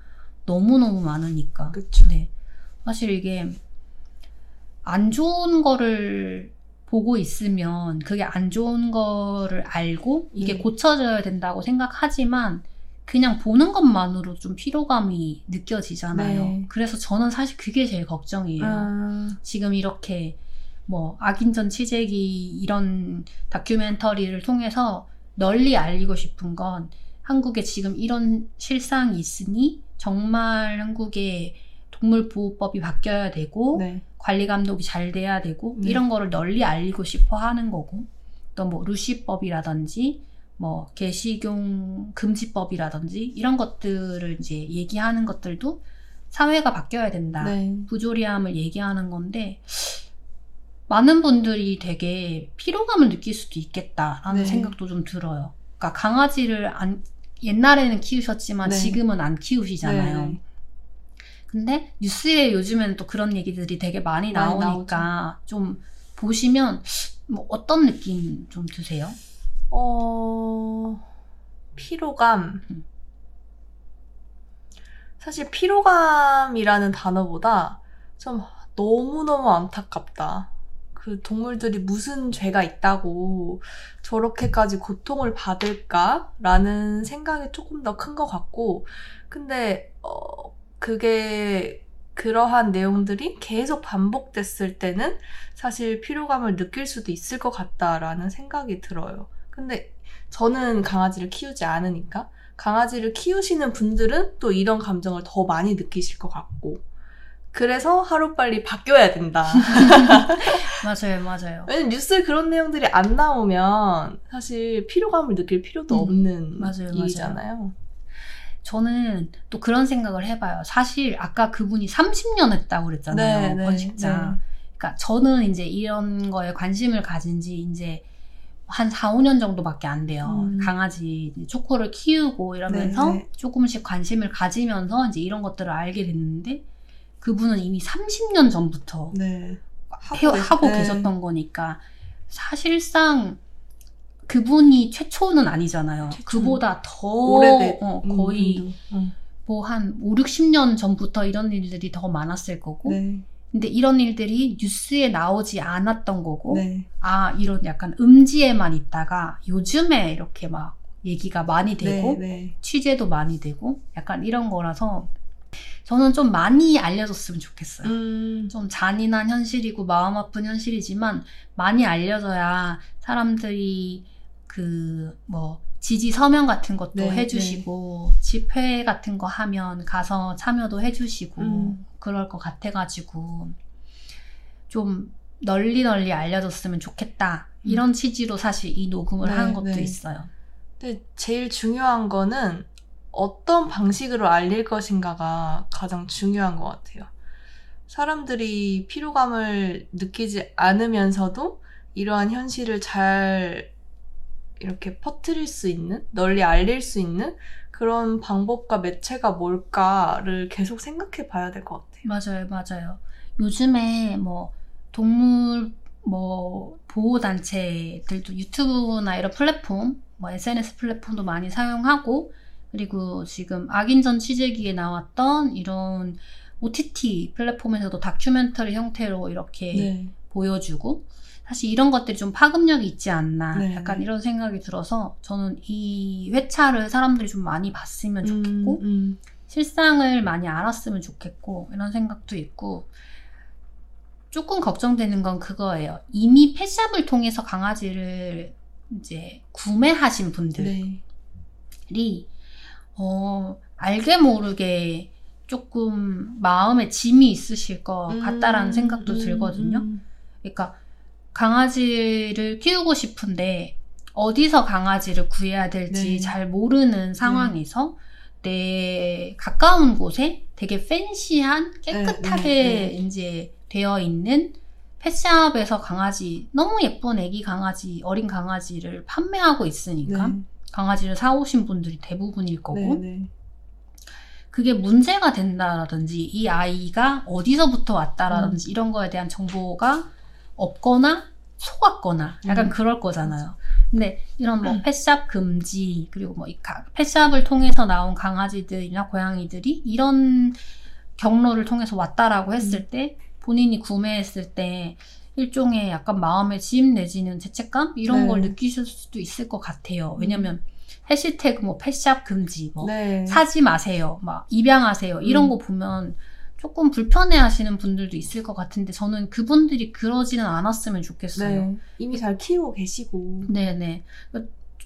너무너무 많으니까. 그쵸. 네. 사실 이게 안 좋은 거를 보고 있으면 그게 안 좋은 거를 알고 이게 네. 고쳐져야 된다고 생각하지만 그냥 보는 것만으로 좀 피로감이 느껴지잖아요. 네. 그래서 저는 사실 그게 제일 걱정이에요. 아, 지금 이렇게 뭐 악인전 취재기 이런 다큐멘터리를 통해서 널리 알리고 싶은 건 한국에 지금 이런 실상이 있으니 정말 한국의 동물보호법이 바뀌어야 되고 네. 관리 감독이 잘 돼야 되고 네. 이런 거를 널리 알리고 싶어 하는 거고 또 뭐 루시법이라든지 뭐 개식용 금지법이라든지 이런 것들을 이제 얘기하는 것들도 사회가 바뀌어야 된다. 네. 부조리함을 얘기하는 건데 많은 분들이 되게 피로감을 느낄 수도 있겠다라는 네. 생각도 좀 들어요. 그러니까 강아지를 안 옛날에는 키우셨지만 네. 지금은 안 키우시잖아요. 네. 근데 뉴스에 요즘에는 또 그런 얘기들이 되게 많이 많이 나오니까 좀 보시면 뭐 어떤 느낌 좀 드세요? 어, 피로감. 음. 사실 피로감이라는 단어보다 좀 너무너무 안타깝다. 그 동물들이 무슨 죄가 있다고 저렇게까지 고통을 받을까라는 생각이 조금 더 큰 것 같고, 근데, 어, 그게 그러한 내용들이 계속 반복됐을 때는 사실 피로감을 느낄 수도 있을 것 같다라는 생각이 들어요. 근데 저는 강아지를 키우지 않으니까 강아지를 키우시는 분들은 또 이런 감정을 더 많이 느끼실 것 같고 그래서 하루빨리 바뀌어야 된다. 맞아요, 맞아요. 왜냐면 뉴스에 그런 내용들이 안 나오면 사실 피로감을 느낄 필요도 음, 없는 맞아요, 일이잖아요. 저는 또 그런 생각을 해봐요. 사실 아까 그분이 30년 했다고 그랬잖아요. 번식장. 그러니까 저는 이제 이런 거에 관심을 가진 지 이제 한 4, 5년 정도밖에 안 돼요. 음. 강아지 초코를 키우고 이러면서 네, 네. 조금씩 관심을 가지면서 이제 이런 것들을 알게 됐는데 그분은 이미 30년 전부터 네. 계시- 하고 네. 계셨던 거니까 사실상 그분이 최초는 아니잖아요. 최초는 그보다 더 오래된 어, 음, 거의. 음. 뭐한 5, 60년 전부터 이런 일들이 더 많았을 거고 네. 근데 이런 일들이 뉴스에 나오지 않았던 거고 네. 아 이런 약간 음지에만 있다가 요즘에 이렇게 막 얘기가 많이 되고 네. 네. 취재도 많이 되고 약간 이런 거라서 저는 좀 많이 알려졌으면 좋겠어요. 음. 좀 잔인한 현실이고 마음 아픈 현실이지만 많이 알려져야 사람들이 그 뭐 지지 서명 같은 것도 네, 해주시고 집회 같은 거 하면 가서 참여도 해주시고 음. 그럴 것 같아가지고 좀 널리 널리 알려졌으면 좋겠다 이런 취지로 사실 이 녹음을 음. 네, 한 것도 네. 있어요. 근데 제일 중요한 거는 어떤 방식으로 알릴 것인가가 가장 중요한 것 같아요. 사람들이 피로감을 느끼지 않으면서도 이러한 현실을 잘 이렇게 퍼뜨릴 수 있는, 널리 알릴 수 있는 그런 방법과 매체가 뭘까를 계속 생각해 봐야 될 것 같아요. 맞아요, 맞아요. 요즘에 뭐 동물 뭐 보호 단체들도 유튜브나 이런 플랫폼, 뭐 SNS 플랫폼도 많이 사용하고 그리고 지금 악인전 취재기에 나왔던 이런 OTT 플랫폼에서도 다큐멘터리 형태로 이렇게 네. 보여주고 사실 이런 것들이 좀 파급력이 있지 않나 네, 약간 네. 이런 생각이 들어서 저는 이 회차를 사람들이 좀 많이 봤으면 좋겠고 음, 음. 실상을 많이 알았으면 좋겠고 이런 생각도 있고 조금 걱정되는 건 그거예요. 이미 펫샵을 통해서 강아지를 이제 구매하신 분들이 네. 어, 알게 모르게 조금 마음에 짐이 있으실 것 같다라는 음, 생각도 음, 들거든요. 음. 그러니까 강아지를 키우고 싶은데 어디서 강아지를 구해야 될지 네. 잘 모르는 상황에서 내 가까운 곳에 되게 팬시한 깨끗하게 네, 네, 네. 이제 되어 있는 펫샵에서 강아지 너무 예쁜 애기 강아지 어린 강아지를 판매하고 있으니까 네. 강아지를 사오신 분들이 대부분일 거고 네, 네. 그게 문제가 된다라든지 이 아이가 어디서부터 왔다라든지 이런 거에 대한 정보가 없거나 속았거나 약간 음. 그럴 거잖아요. 근데 이런 뭐 펫샵 금지 그리고 뭐이 가- 펫샵을 통해서 나온 강아지들이나 고양이들이 이런 경로를 통해서 왔다라고 했을 때 본인이 구매했을 때 일종의 약간 마음의 짐 내지는 죄책감 이런 네. 걸 느끼실 수도 있을 것 같아요. 왜냐면 해시태그 뭐 펫샵 금지 뭐 네. 사지 마세요. 막 입양하세요. 이런 음. 거 보면 조금 불편해 하시는 분들도 있을 것 같은데 저는 그분들이 그러지는 않았으면 좋겠어요. 네. 이미 잘 키우고 계시고. 네네.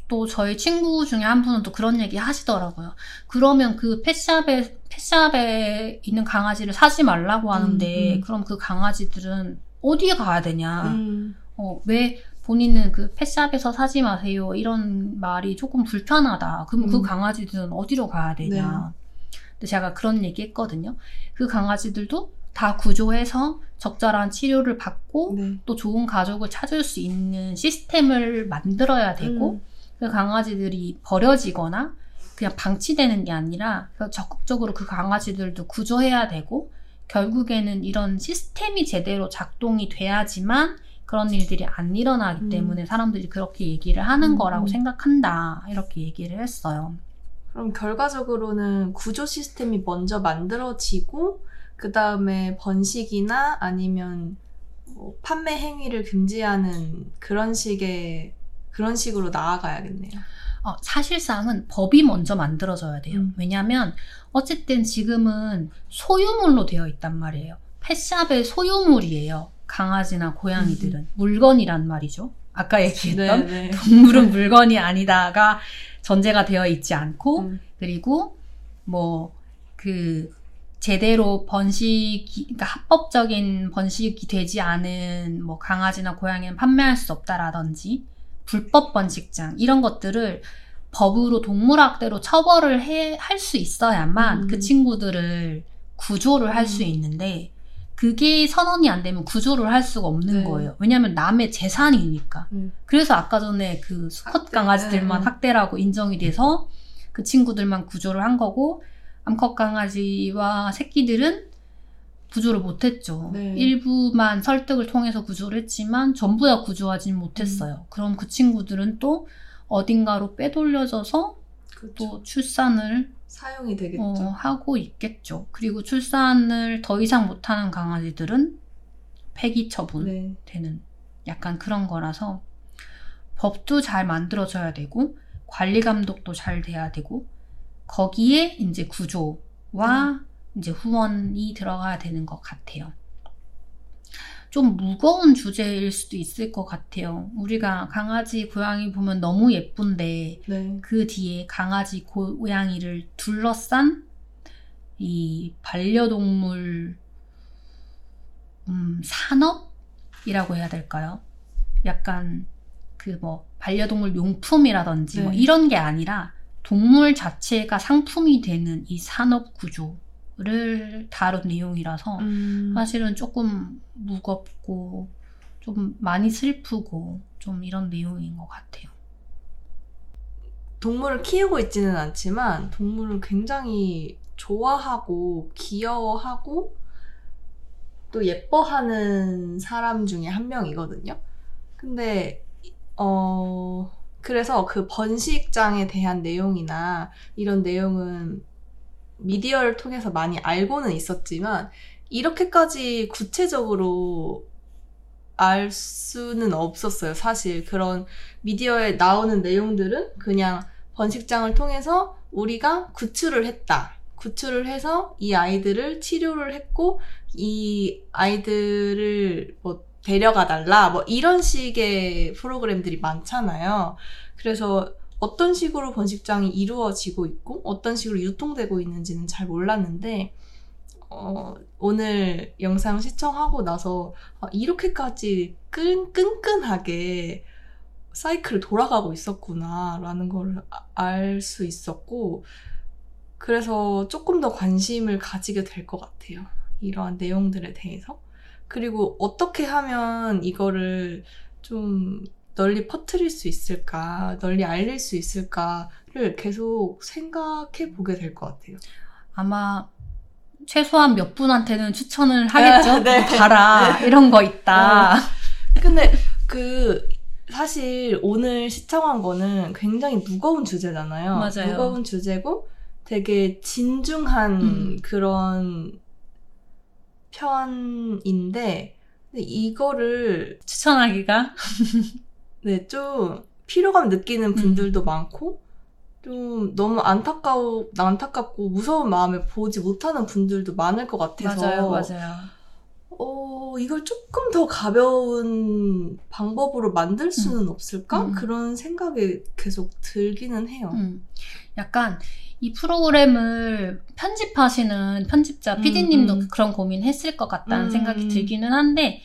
또 저희 친구 중에 한 분은 또 그런 얘기 하시더라고요. 그러면 그 펫샵에, 펫샵에 있는 강아지를 사지 말라고 하는데, 음, 음. 그럼 그 강아지들은 어디에 가야 되냐. 음. 어, 왜 본인은 그 펫샵에서 사지 마세요. 이런 말이 조금 불편하다. 그럼 그 음. 강아지들은 어디로 가야 되냐. 근데 제가 그런 얘기 했거든요. 그 강아지들도 다 구조해서 적절한 치료를 받고 네. 또 좋은 가족을 찾을 수 있는 시스템을 만들어야 되고 음. 그 강아지들이 버려지거나 그냥 방치되는 게 아니라 그 적극적으로 그 강아지들도 구조해야 되고 결국에는 이런 시스템이 제대로 작동이 돼야지만 그런 일들이 안 일어나기 음. 때문에 사람들이 그렇게 얘기를 하는 음, 거라고 음. 생각한다 이렇게 얘기를 했어요. 그럼 결과적으로는 구조 시스템이 먼저 만들어지고 그 다음에 번식이나 아니면 뭐 판매 행위를 금지하는 그런 식의 그런 식으로 나아가야겠네요. 어, 사실상은 법이 먼저 만들어져야 돼요. 음. 왜냐하면 어쨌든 지금은 소유물로 되어 있단 말이에요. 펫샵의 소유물이에요. 강아지나 고양이들은 물건이란 말이죠. 아까 얘기했던 네. 동물은 물건이 아니다가 전제가 되어 있지 않고 음. 그리고 뭐 그 제대로 번식이 그러니까 합법적인 번식이 되지 않은 뭐 강아지나 고양이는 판매할 수 없다라든지 불법 번식장 이런 것들을 법으로 동물학대로 처벌을 해할수 있어야만 음. 그 친구들을 구조를 할수 음. 있는데 그게 선언이 안 되면 구조를 할 수가 없는 네. 거예요. 왜냐하면 남의 재산이니까. 음. 그래서 아까 전에 그 수컷 학대. 강아지들만 음. 학대라고 인정이 돼서 그 친구들만 구조를 한 거고 암컷 강아지와 새끼들은 구조를 못했죠. 네. 일부만 설득을 통해서 구조를 했지만 전부 다 구조하지는 못했어요. 음. 그럼 그 친구들은 또 어딘가로 빼돌려져서 그렇죠. 또 출산을 사용이 되겠죠. 어, 하고 있겠죠. 그리고 출산을 더 이상 못하는 강아지들은 폐기 처분 네. 되는 약간 그런 거라서 법도 잘 만들어져야 되고 관리 감독도 잘 돼야 되고 거기에 이제 구조와 이제 후원이 들어가야 되는 것 같아요. 좀 무거운 주제일 수도 있을 것 같아요. 우리가 강아지, 고양이 보면 너무 예쁜데 네. 그 뒤에 강아지, 고양이를 둘러싼 이 반려동물 음, 산업이라고 해야 될까요? 약간 그 뭐 반려동물 용품이라든지 뭐 네. 이런 게 아니라 동물 자체가 상품이 되는 이 산업 구조 를 다룬 내용이라서 음. 사실은 조금 무겁고 좀 많이 슬프고 좀 이런 내용인 것 같아요. 동물을 키우고 있지는 않지만 동물을 굉장히 좋아하고 귀여워하고 또 예뻐하는 사람 중에 한 명이거든요. 근데 어 그래서 그 번식장에 대한 내용이나 이런 내용은 미디어를 통해서 많이 알고는 있었지만 이렇게까지 구체적으로 알 수는 없었어요. 사실 그런 미디어에 나오는 내용들은 그냥 번식장을 통해서 우리가 구출을 했다. 구출을 해서 이 아이들을 치료를 했고 이 아이들을 뭐 데려가 달라 뭐 이런 식의 프로그램들이 많잖아요. 그래서 어떤 식으로 번식장이 이루어지고 있고 어떤 식으로 유통되고 있는지는 잘 몰랐는데 어, 오늘 영상 시청하고 나서 아, 이렇게까지 끈, 끈끈하게 사이클을 돌아가고 있었구나 라는 걸 알 수 있었고 그래서 조금 더 관심을 가지게 될 것 같아요. 이러한 내용들에 대해서. 그리고 어떻게 하면 이거를 좀 널리 퍼뜨릴 수 있을까, 널리 알릴 수 있을까를 계속 생각해 보게 될 것 같아요. 아마 최소한 몇 분한테는 추천을 하겠죠. 네. 뭐 봐라 이런 거 있다. 근데 그 사실 오늘 시청한 거는 굉장히 무거운 주제잖아요. 맞아요. 무거운 주제고 되게 진중한 음. 그런 편인데 이거를 추천하기가 네, 좀 피로감 느끼는 음. 분들도 많고 좀 너무 안타까워 안타깝고 무서운 마음에 보지 못하는 분들도 많을 것 같아서 맞아요, 맞아요. 어, 이걸 조금 더 가벼운 방법으로 만들 수는 없을까? 음. 그런 생각이 계속 들기는 해요. 음, 약간 이 프로그램을 편집하시는 편집자 음, PD님도 음. 그런 고민했을 것 같다는 음. 생각이 들기는 한데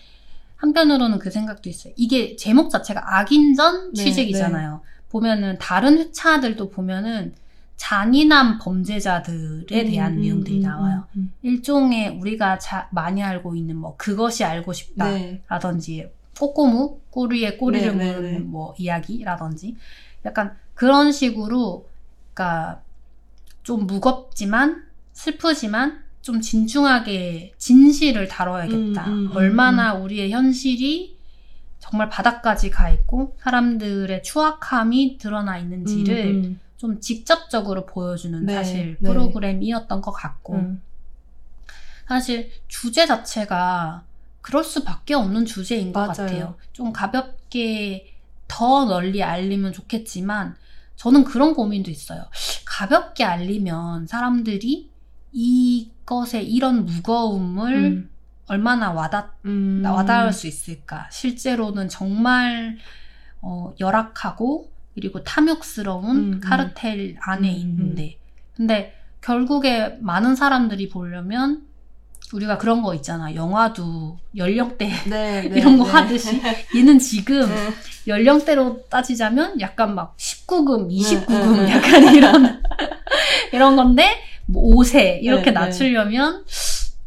한편으로는 그 생각도 있어요. 이게 제목 자체가 악인전 네, 취직이잖아요. 보면은 다른 회차들도 보면은 잔인한 범죄자들에 대한 음, 내용들이 음, 나와요. 음, 일종의 우리가 자- 많이 알고 있는 뭐 그것이 알고 음. 싶다. 네. 라든지 꼬꼬무 꼬리에 꼬리를 네, 네, 무는 네. 뭐 이야기라든지 약간 그런 식으로 그러니까 좀 무겁지만 슬프지만 좀 진중하게 진실을 다뤄야겠다. 음, 음, 음, 얼마나 우리의 현실이 정말 바닥까지 가 있고 사람들의 추악함이 드러나 있는지를 음, 음, 좀 직접적으로 보여주는 네, 사실 네. 프로그램이었던 것 같고 음. 사실 주제 자체가 그럴 수밖에 없는 주제인 것 맞아요. 같아요. 좀 가볍게 더 널리 알리면 좋겠지만 저는 그런 고민도 있어요. 가볍게 알리면 사람들이 이 것의 이런 무거움을 음. 얼마나 와닿, 음. 와닿을 수 있을까. 실제로는 정말 어, 열악하고 그리고 탐욕스러운 음, 음. 카르텔 안에 음, 있는데. 근데 결국에 많은 사람들이 보려면 우리가 그런 거 있잖아. 영화도 연령대 네, 네, 이런 거 네. 하듯이 얘는 지금 네. 연령대로 따지자면 약간 막 19금, 29금 네, 네. 약간 이런 이런 건데 뭐 5세 이렇게 네, 네. 낮추려면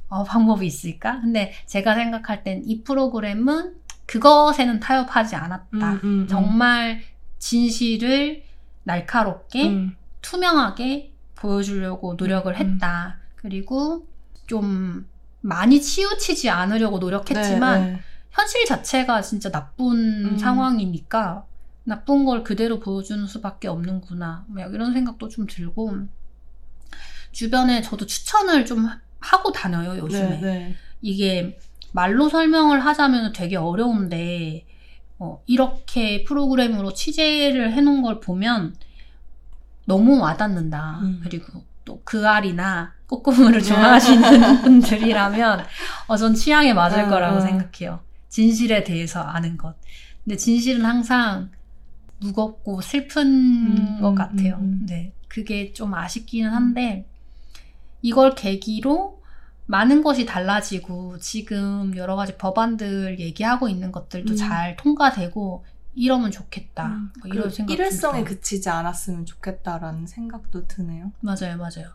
어, 방법이 있을까? 근데 제가 생각할 땐 이 프로그램은 그것에는 타협하지 않았다. 음, 음, 정말 진실을 날카롭게 음. 투명하게 보여주려고 노력을 음. 했다. 그리고 좀 많이 치우치지 않으려고 노력했지만 네, 네. 현실 자체가 진짜 나쁜 음. 상황이니까 나쁜 걸 그대로 보여주는 수밖에 없는구나. 뭐 이런 생각도 좀 들고 주변에 저도 추천을 좀 하고 다녀요 요즘에. 네, 네. 이게 말로 설명을 하자면 되게 어려운데 어, 이렇게 프로그램으로 취재를 해놓은 걸 보면 너무 와닿는다. 음. 그리고 또 그 알이나 꼬꼬무를 좋아하시는 분들이라면 어, 전 취향에 맞을 음, 거라고 음. 생각해요. 진실에 대해서 아는 것. 근데 진실은 항상 무겁고 슬픈 음, 것 음, 같아요. 음, 음. 네, 그게 좀 아쉽기는 한데 이걸 계기로 많은 것이 달라지고 지금 여러 가지 법안들 얘기하고 있는 것들도 음. 잘 통과되고 이러면 좋겠다. 음, 뭐 이런 그 생각 일회성에. 그치지 않았으면 좋겠다라는 생각도 드네요. 맞아요, 맞아요.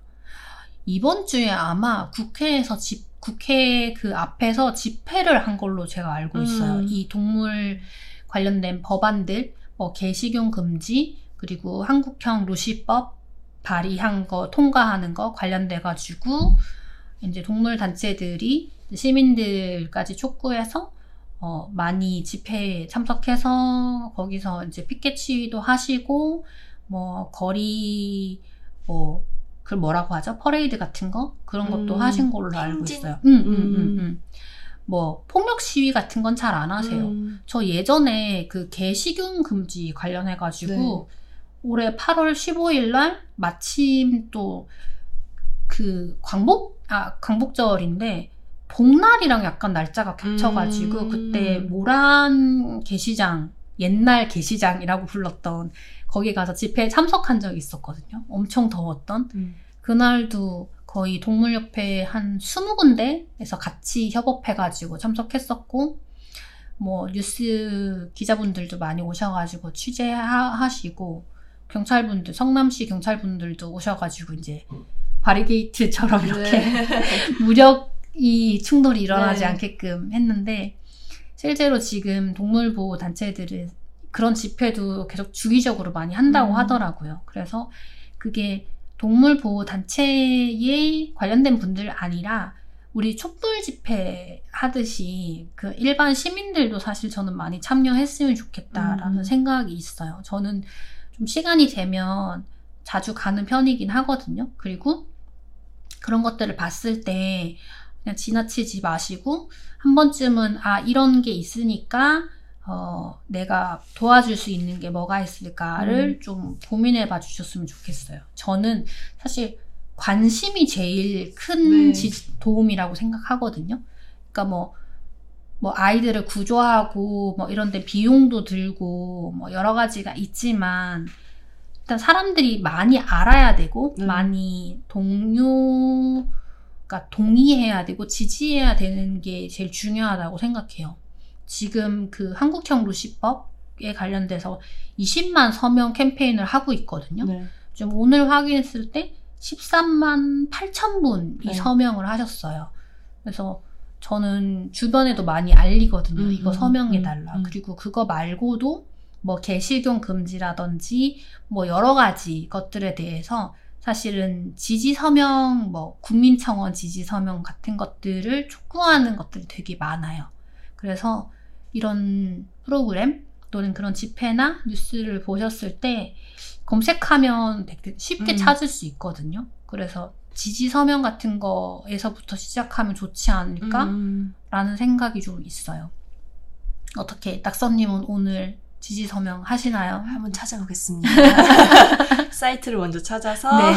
이번 주에 아마 국회에서 집 국회 그 앞에서 집회를 한 걸로 제가 알고 있어요. 음. 이 동물 관련된 법안들, 뭐 개식용 금지 그리고 한국형 루시법 발의한 거 통과하는 거 관련돼 가지고 이제 동물 단체들이 시민들까지 촉구해서 어, 많이 집회에 참석해서 거기서 이제 피켓 시위도 하시고 뭐 거리 뭐 그걸 뭐라고 하죠? 퍼레이드 같은 거 그런 것도 음, 하신 걸로 알고 행진? 있어요. 음, 음, 음, 음. 음. 뭐 폭력 시위 같은 건 잘 안 하세요. 음. 저 예전에 그 개식용 금지 관련해 가지고 네. 올해 8월 15일 날 마침 또 그 광복 아 광복절인데 복날이랑 약간 날짜가 겹쳐가지고 음. 그때 모란 게시장 옛날 게시장이라고 불렀던 거기 가서 집회에 참석한 적이 있었거든요. 엄청 더웠던 음. 그날도 거의 동물협회 한 20군데에서 같이 협업해가지고 참석했었고, 뭐, 뉴스 기자분들도 많이 오셔가지고 취재하시고, 경찰분들, 성남시 경찰분들도 오셔가지고 이제 바리게이트처럼 이렇게 네. 무력이 충돌이 일어나지 네. 않게끔 했는데, 실제로 지금 동물 보호 단체들은 그런 집회도 계속 주기적으로 많이 한다고 음. 하더라고요. 그래서 그게 동물 보호 단체에 관련된 분들 아니라 우리 촛불 집회 하듯이 그 일반 시민들도 사실 저는 많이 참여했으면 좋겠다라는 음. 생각이 있어요. 저는 좀 시간이 되면 자주 가는 편이긴 하거든요. 그리고 그런 것들을 봤을 때 그냥 지나치지 마시고 한 번쯤은 아 이런 게 있으니까 어, 내가 도와줄 수 있는 게 뭐가 있을까를 음. 좀 고민해 봐 주셨으면 좋겠어요. 저는 사실 관심이 제일 큰 네. 지- 도움이라고 생각하거든요. 그러니까 뭐, 뭐 아이들을 구조하고 뭐 이런데 비용도 들고 뭐 여러 가지가 있지만 일단 사람들이 많이 알아야 되고 네. 많이 동료가 동의해야 되고 지지해야 되는 게 제일 중요하다고 생각해요. 지금 그 한국형 루시법에 관련돼서 20만 서명 캠페인을 하고 있거든요. 네. 좀 오늘 확인했을 때 13만 8천 분이 네. 서명을 하셨어요. 그래서 저는 주변에도 많이 알리거든요. 음, 이거 음, 서명해달라. 음, 음. 그리고 그거 말고도 뭐 개식용 금지라든지 뭐 여러 가지 것들에 대해서 사실은 지지 서명, 뭐 국민청원 지지 서명 같은 것들을 촉구하는 것들이 되게 많아요. 그래서 이런 프로그램 또는 그런 집회나 뉴스를 보셨을 때 검색하면 쉽게 음. 찾을 수 있거든요. 그래서 지지 서명 같은 거에서부터 시작하면 좋지 않을까? 음. 라는 생각이 좀 있어요. 어떻게 낙선님은 오늘 지지 서명 하시나요? 한번 찾아보겠습니다. 사이트를 먼저 찾아서 네.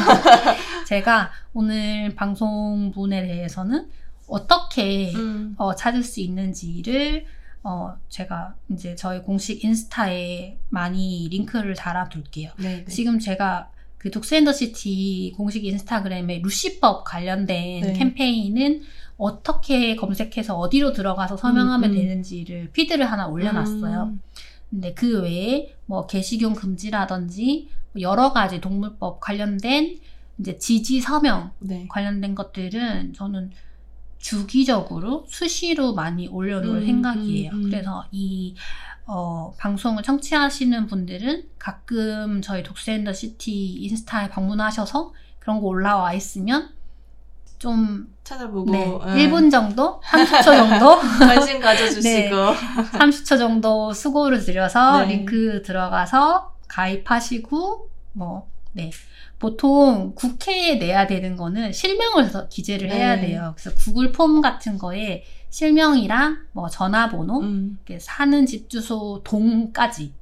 제가 오늘 방송분에 대해서는 어떻게 음. 어, 찾을 수 있는지를 어, 제가 이제 저희 공식 인스타에 많이 링크를 달아둘게요. 네, 네. 지금 제가 그 독스앤더시티 공식 인스타그램에 루시법 관련된 네. 캠페인은 어떻게 검색해서 어디로 들어가서 서명하면 음, 음. 되는지를 피드를 하나 올려놨어요. 음. 근데 그 외에 뭐 개식용 금지라든지 뭐 여러 가지 동물법 관련된 이제 지지 서명 네. 관련된 것들은 저는 주기적으로 수시로 많이 올려놓을 음, 생각이에요. 음, 음. 그래서 이 어, 방송을 청취하시는 분들은 가끔 저희 독스앤더 시티 인스타에 방문하셔서 그런 거 올라와 있으면 좀 찾아보고 네, 예. 1분 정도, 30초 정도, 관심 가져주시고 30초 정도 수고를 들여서 네. 링크 들어가서 가입하시고 뭐 네. 보통 국회에 내야 되는 거는 실명을 서- 기재를 해야 네. 돼요. 그래서 구글 폼 같은 거에 실명이랑 뭐 전화번호, 음. 사는 집 주소 동까지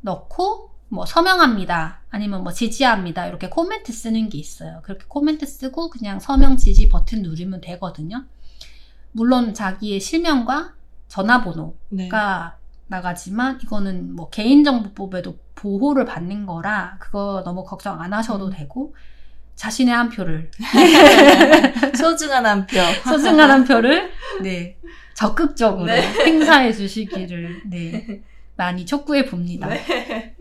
넣고 뭐 서명합니다. 아니면 뭐 지지합니다. 이렇게 코멘트 쓰는 게 있어요. 그렇게 코멘트 쓰고 그냥 서명 지지 버튼 누르면 되거든요. 물론 자기의 실명과 전화번호가 네. 나가지만 이거는 뭐 개인정보법에도 보호를 받는 거라 그거 너무 걱정 안 하셔도 음. 되고 자신의 한 표를 소중한 한 표. 소중한 한 표를 네 적극적으로 네. 행사해 주시기를 네 많이 촉구해 봅니다. 네.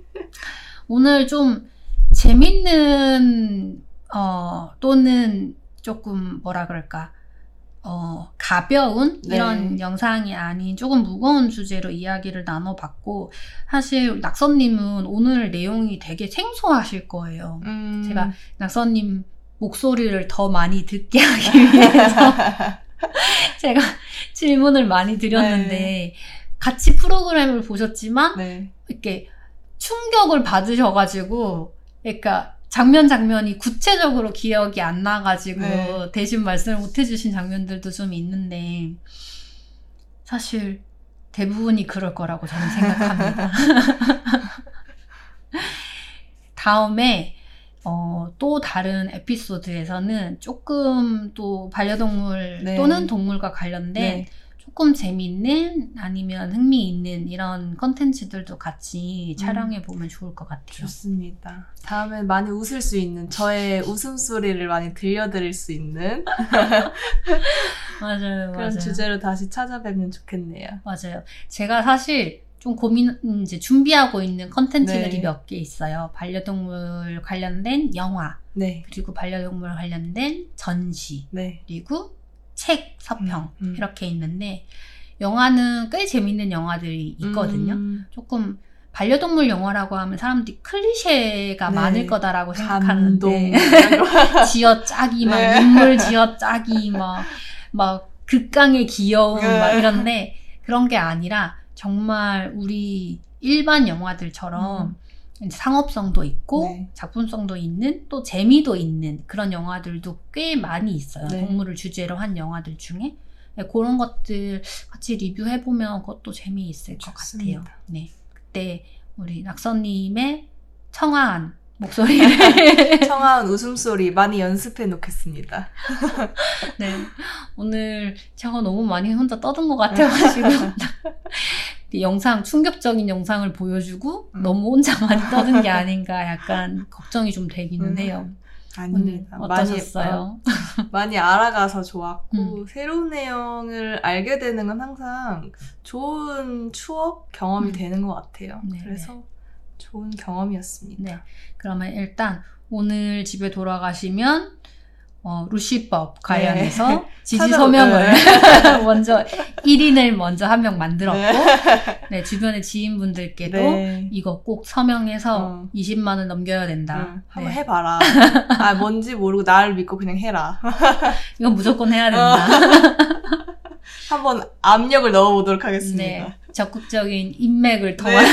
오늘 좀 재밌는 어 또는 조금 뭐라 그럴까 어 가벼운 네. 이런 영상이 아닌 조금 무거운 주제로 이야기를 나눠봤고 사실 낙선님은 오늘 내용이 되게 생소하실 거예요. 음. 제가 낙선님 목소리를 더 많이 듣게 하기 위해서 제가 질문을 많이 드렸는데 네. 같이 프로그램을 보셨지만 네. 이렇게 충격을 받으셔가지고 그러니까 장면 장면이 구체적으로 기억이 안 나가지고 네. 대신 말씀을 못 해주신 장면들도 좀 있는데 사실 대부분이 그럴 거라고 저는 생각합니다. 다음에 어, 또 다른 에피소드에서는 조금 또 반려동물 네. 또는 동물과 관련된 네. 조금 재미있는 아니면 흥미있는 이런 컨텐츠들도 같이 음. 촬영해 보면 좋을 것 같아요. 좋습니다. 다음엔 많이 웃을 수 있는 저의 웃음소리를 많이 들려드릴 수 있는 맞아요, 그런 맞아요. 주제로 다시 찾아뵈면 좋겠네요. 맞아요. 제가 사실 좀 고민 이제 준비하고 있는 컨텐츠들이 네. 몇개 있어요. 반려동물 관련된 영화, 네. 그리고 반려동물 관련된 전시, 네. 그리고 책, 서평 음, 음. 이렇게 있는데 영화는 꽤 재밌는 영화들이 있거든요. 음, 조금 반려동물 영화라고 하면 사람들이 클리셰가 네. 많을 거다라고. 생각하는데 지어짜기 막 네. 눈물 지어짜기 막막 극강의 귀여움 네. 막 이런데 그런 게 아니라 정말 우리 일반 영화들처럼 이제 상업성도 있고 음. 네. 작품성도 있는 또 재미도 있는 그런 영화들도 꽤 많이 있어요. 네. 동물을 주제로 한 영화들 중에 네, 그런 것들 같이 리뷰해 보면 그것도 재미있을 것 좋습니다. 같아요. 네, 그때 우리 낙선님의 청아한 목소리를 청아한 웃음소리 많이 연습해 놓겠습니다. 네 오늘 제가 너무 많이 혼자 떠든 것 같아가지고 이 영상 충격적인 영상을 보여주고 음. 너무 혼자 많이 떠든 게 아닌가 약간 걱정이 좀 되기는 해요. 오늘 아닙니다. 어떠셨어요? 많이, 어, 많이 알아가서 좋았고 음. 새로운 내용을 알게 되는 건 항상 좋은 추억 경험이 음. 되는 것 같아요. 네, 그래서 좋은 경험이었습니다. 네. 그러면 일단 오늘 집에 돌아가시면 어, 루시법 관련해서 지지 찾아- 서명을 먼저 1인을 먼저 한 명 만들었고 네. 네, 주변의 지인분들께도 네. 이거 꼭 서명해서 어. 20만 원 넘겨야 된다. 응, 한번 네. 해봐라. 아 뭔지 모르고 나를 믿고 그냥 해라. 이건 무조건 해야 어. 된다. 한번 압력을 넣어보도록 하겠습니다. 네. 적극적인 인맥을 더한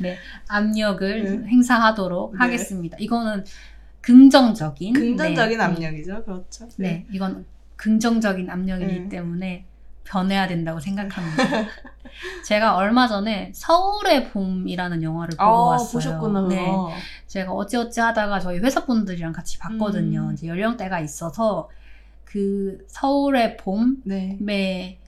네, 압력을 네. 행사하도록 네. 하겠습니다. 이거는 긍정적인 긍정적인 네, 음, 압력이죠. 그렇죠. 네, 이건 긍정적인 압력이기 네. 때문에 변해야 된다고 생각합니다. 제가 얼마 전에 서울의 봄이라는 영화를 보고 아, 왔어요. 보셨구나. 네. 제가 어찌어찌 하다가 저희 회사 분들이랑 같이 봤거든요. 음. 이제 연령대가 있어서 그 서울의 봄의 네.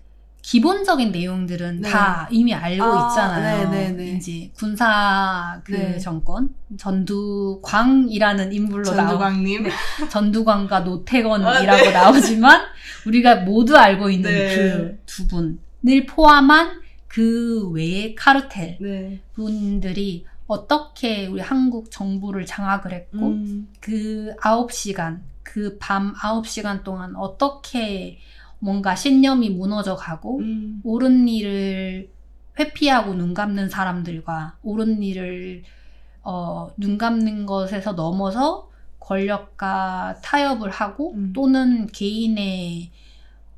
기본적인 내용들은 네. 다 이미 알고 아, 있잖아요. 네네네. 이제 군사 그 네. 정권 전두광이라는 인물로 나오 전두광님. 네. 전두광과 노태건이라고 나오지만 우리가 모두 알고 있는 네. 그두 분을 포함한 그 외의 카르텔 네. 분들이 어떻게 우리 한국 정부를 장악을 했고 음. 그 9시간, 그 밤 9시간 동안 어떻게 뭔가 신념이 무너져 가고 음. 옳은 일을 회피하고 눈 감는 사람들과 옳은 일을 어, 눈 감는 것에서 넘어서 권력과 타협을 하고 음. 또는 개인의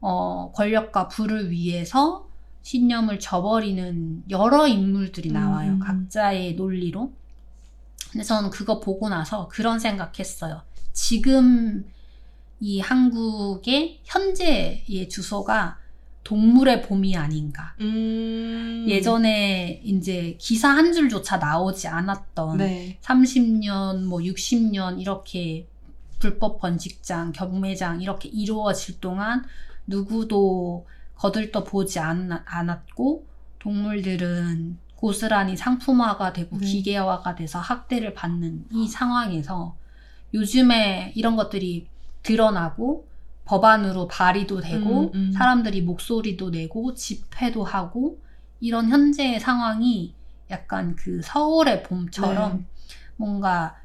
어, 권력과 부를 위해서 신념을 저버리는 여러 인물들이 나와요. 음. 각자의 논리로. 근데 저는 그거 보고 나서 그런 생각했어요. 지금 이 한국의 현재의 주소가 동물의 봄이 아닌가. 음. 예전에 이제 기사 한 줄조차 나오지 않았던 네. 30년, 뭐 60년 이렇게 불법 번식장, 경매장 이렇게 이루어질 동안 누구도 거들떠 보지 않, 않았고 동물들은 고스란히 상품화가 되고 네. 기계화가 돼서 학대를 받는 이 상황에서 요즘에 이런 것들이 드러나고 법안으로 발의도 되고 음, 음. 사람들이 목소리도 내고 집회도 하고 이런 현재의 상황이 약간 그 서울의 봄처럼 네. 뭔가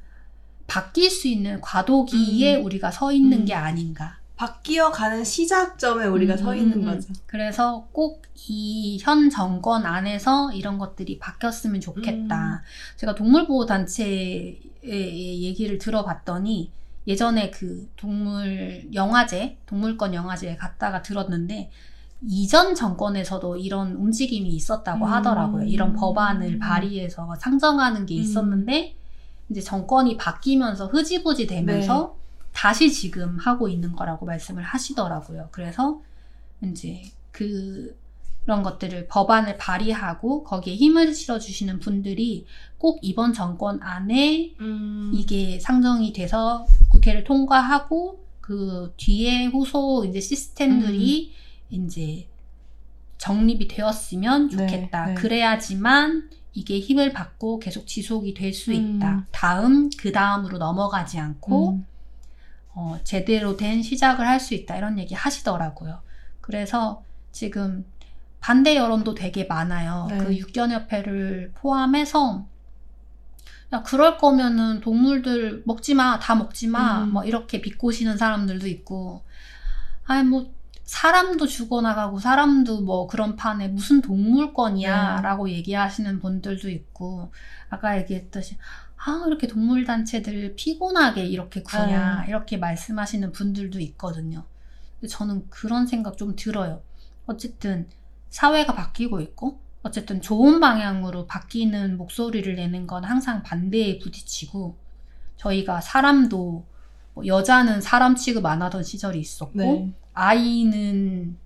바뀔 수 있는 과도기에 음. 우리가 서 있는 음. 게 아닌가. 바뀌어 가는 시작점에 우리가 음, 서 음, 있는 음. 거죠. 그래서 꼭 이 현 정권 안에서 이런 것들이 바뀌었으면 좋겠다. 제가 동물보호단체의 얘기를 들어봤더니 예전에 그 동물 영화제, 동물권 영화제에 갔다가 들었는데 이전 정권에서도 이런 움직임이 있었다고 음. 하더라고요. 이런 법안을 발의해서 상정하는 게 음. 있었는데 이제 정권이 바뀌면서 흐지부지 되면서 다시 지금 하고 있는 거라고 말씀을 하시더라고요. 그래서 이제 그 그런 것들을 법안을 발의하고 거기에 힘을 실어주시는 분들이 꼭 이번 정권 안에 음. 이게 상정이 돼서 국회를 통과하고 그 뒤에 후속 이제 시스템들이 이제 정립이 되었으면 네, 좋겠다. 네. 그래야지만 이게 힘을 받고 계속 지속이 될 수 있다. 음. 다음 그 다음으로 넘어가지 않고 음. 어, 제대로 된 시작을 할 수 있다 이런 얘기 하시더라고요. 그래서 지금 반대 여론도 되게 많아요. 네. 그 육견협회를 포함해서 야 그럴 거면은 동물들 먹지 마, 다 먹지 마, 음. 뭐 이렇게 비꼬시는 사람들도 있고, 아니 뭐 사람도 죽어나가고 사람도 뭐 그런 판에 무슨 네. 동물권이야라고 얘기하시는 분들도 있고, 아까 얘기했듯이 아 이렇게 동물 단체들 피곤하게 이렇게 구냐 네. 이렇게 말씀하시는 분들도 있거든요. 근데 저는 그런 생각 좀 들어요. 어쨌든 사회가 바뀌고 있고 어쨌든 좋은 방향으로 바뀌는 목소리를 내는 건 항상 반대에 부딪히고 저희가 사람도 뭐 여자는 사람 취급 안 하던 시절이 있었고 네. 아이는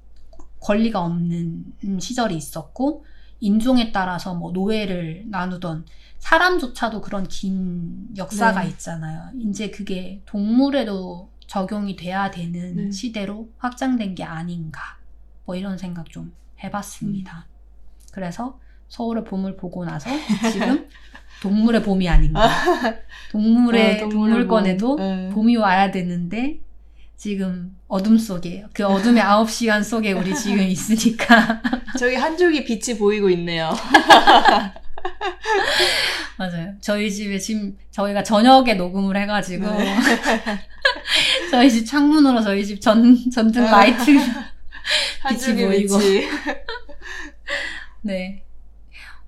권리가 없는 시절이 있었고 인종에 따라서 뭐 노예를 나누던 사람조차도 그런 긴 역사가 네. 있잖아요. 이제 그게 동물에도 적용이 돼야 되는 네. 시대로 확장된 게 아닌가. 뭐 이런 생각 좀 해봤습니다. 그래서 서울의 봄을 보고 나서 지금 동물의 봄이 아닌가. 동물의 네, 동물의 동물권에도 봄. 네. 봄이 와야 되는데 지금 어둠 속에 그 어둠의 아홉 시간 속에 우리 지금 있으니까 저기 한 줄기 빛이 보이고 있네요. 맞아요. 저희 집에 지금 저희가 저녁에 녹음을 해가지고 네. 저희 집 창문으로 저희 집 전 전등 네. 라이트 한 빛이 줄기 보이고. 네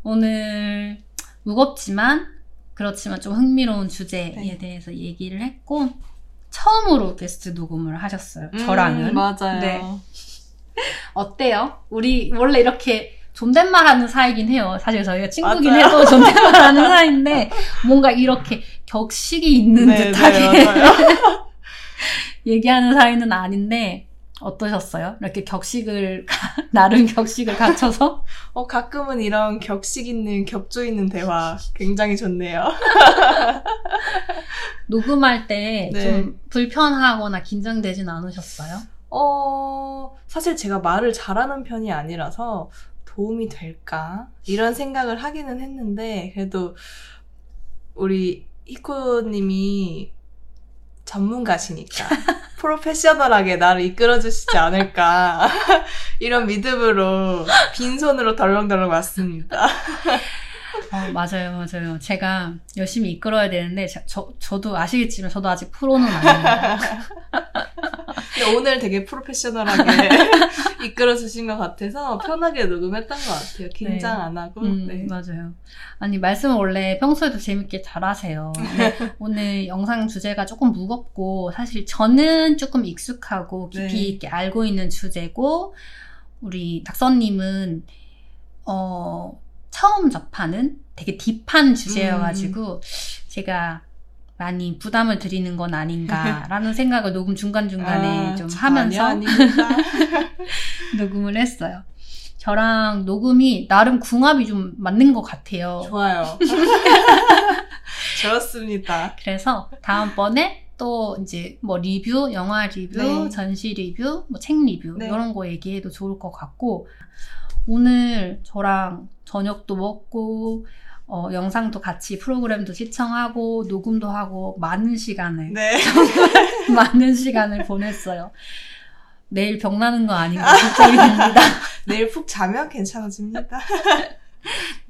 오늘 무겁지만 그렇지만 좀 흥미로운 주제에 네. 대해서 얘기를 했고 처음으로 게스트 녹음을 하셨어요. 저랑은 음, 맞아요. 네. 어때요? 우리 원래 이렇게 존댓말 하는 사이긴 해요. 사실 저희가 친구긴 맞아요. 해도 존댓말 하는 사이인데 뭔가 이렇게 격식이 있는 네, 듯하게 네. 얘기하는 사이는 아닌데 어떠셨어요? 이렇게 격식을 나름 격식을 갖춰서 어, 가끔은 이런 격식 있는 격조 있는 대화 굉장히 좋네요. 녹음할 때좀 네. 불편하거나 긴장되진 않으셨어요? 어, 사실 제가 말을 잘하는 편이 아니라서 도움이 될까? 이런 생각을 하기는 했는데, 그래도 우리 히코님이 전문가시니까, 프로페셔널하게 나를 이끌어 주시지 않을까. 이런 믿음으로 빈손으로 덜렁덜렁 왔습니다. 어, 맞아요, 맞아요. 제가 열심히 이끌어야 되는데, 저, 저, 저도 아시겠지만, 저도 아직 프로는 아닙니다. 근데 오늘 되게 프로페셔널하게 이끌어주신 것 같아서 편하게 녹음했던 것 같아요. 긴장 네. 안 하고. 음, 네. 맞아요. 아니, 말씀을 원래 평소에도 재밌게 잘 하세요. 오늘 영상 주제가 조금 무겁고, 사실 저는 조금 익숙하고 깊이 네. 있게 알고 있는 주제고, 우리 닥선님은, 어, 처음 접하는 되게 딥한 주제여가지고, 제가 많이 부담을 드리는 건 아닌가라는 생각을 녹음 중간중간에 아, 좀 하면서. 녹음을 했어요. 저랑 녹음이 나름 궁합이 좀 맞는 것 같아요. 좋아요. 좋습니다. 그래서 다음번에 또 이제 뭐 리뷰, 영화 리뷰, 네. 전시 리뷰, 뭐 책 리뷰 네. 이런 거 얘기해도 좋을 것 같고 오늘 저랑 저녁도 먹고 어, 영상도 같이 프로그램도 시청하고 녹음도 하고 많은 시간을 네. 많은 시간을 보냈어요. 내일 병 나는 거 아닌가 걱정이 됩니다. 내일 푹 자면 괜찮아집니다.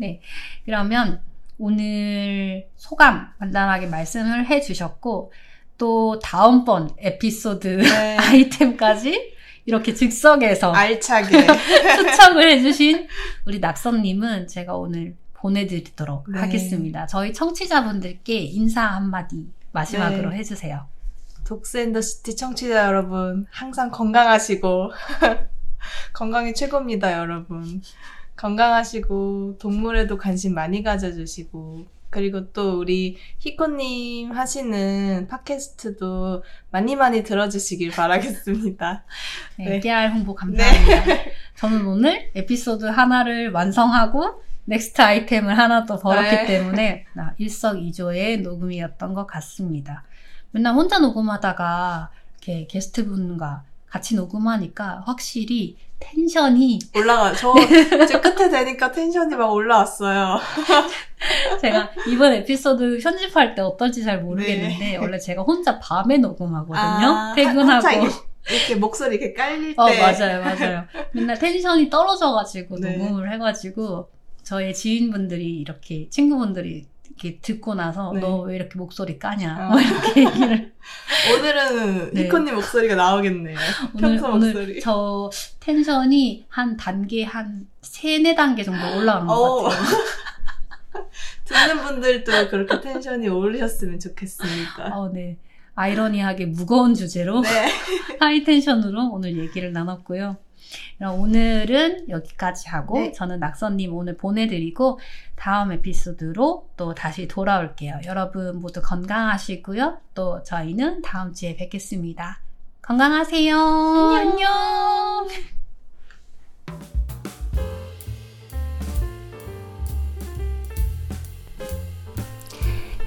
그러면 오늘 소감 간단하게 말씀을 해주셨고 또 다음번 에피소드 네. 아이템까지 이렇게 즉석에서 알차게. 추천을 해주신 우리 낙선님은 제가 오늘 보내드리도록 네. 하겠습니다. 저희 청취자분들께 인사 한마디 마지막으로 네. 해주세요. 독스앤더시티 청취자 여러분, 항상 건강하시고, 건강이 최고입니다, 여러분. 건강하시고, 동물에도 관심 많이 가져주시고, 그리고 또 우리 히코님 하시는 팟캐스트도 많이 많이 들어주시길 바라겠습니다. 네, 네. 깨알 홍보 감사합니다. 저는 오늘 에피소드 하나를 완성하고 next 아이템을 하나 또 벌었기 네. 때문에 나 일석이조의 녹음이었던 것 같습니다. 맨날 혼자 녹음하다가 이렇게 게스트분과 같이 녹음하니까 확실히 텐션이 올라가, 저, 제 끝에 되니까 텐션이 막 올라왔어요. 제가 이번 에피소드 편집할 때 어떨지 잘 모르겠는데 원래 제가 혼자 밤에 녹음하거든요. 아, 퇴근하고. 이렇게, 이렇게 목소리 이렇게 깔릴 때. 어, 맞아요, 맞아요. 맨날 텐션이 떨어져가지고 네. 녹음을 해가지고 저의 지인분들이 이렇게 친구분들이 이렇게 듣고 나서 네. 너왜 이렇게 목소리 까냐 어. 뭐 이렇게 얘기를 오늘은 네. 히코님 목소리가 나오겠네요. 오늘 평소 오늘 목소리. 저 텐션이 한 단계 한 세네 단계 정도 올라간 것 어. 같아요. 듣는 분들도 그렇게 텐션이 오르셨으면 좋겠습니다. 어, 네. 아이러니하게 무거운 주제로 네. 하이텐션으로 오늘 얘기를 나눴고요. 그럼 오늘은 여기까지 하고 네. 저는 낙선님 오늘 보내드리고 다음 에피소드로 또 다시 돌아올게요. 여러분 모두 건강하시고요. 또 저희는 다음 주에 뵙겠습니다. 건강하세요. 안녕.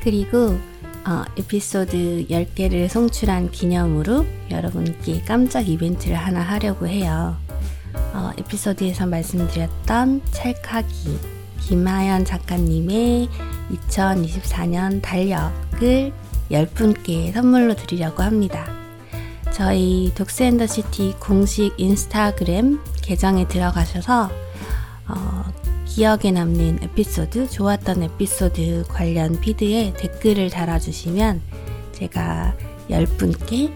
그리고 어, 에피소드 10개를 송출한 기념으로 여러분께 깜짝 이벤트를 하나 하려고 해요. 어, 에피소드에서 말씀드렸던 찰카기 김하연 작가님의 2024년 달력을 10분께 선물로 드리려고 합니다. 저희 독스앤더시티 공식 인스타그램 계정에 들어가셔서 어, 기억에 남는 에피소드, 좋았던 에피소드 관련 피드에 댓글을 달아주시면 제가 10분께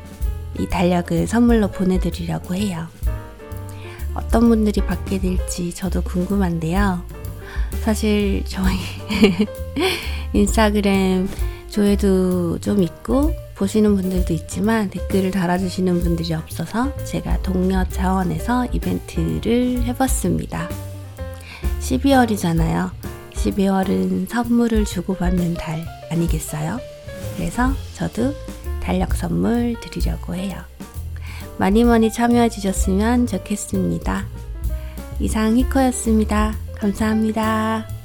이 달력을 선물로 보내드리려고 해요. 어떤 분들이 받게 될지 저도 궁금한데요. 사실 저희 인스타그램 조회도 좀 있고 보시는 분들도 있지만 댓글을 달아주시는 분들이 없어서 제가 동료 차원에서 이벤트를 해봤습니다. 12월이잖아요. 12월은 선물을 주고받는 달 아니겠어요? 그래서 저도 달력 선물 드리려고 해요. 많이 많이 참여해 주셨으면 좋겠습니다. 이상 히커였습니다. 감사합니다.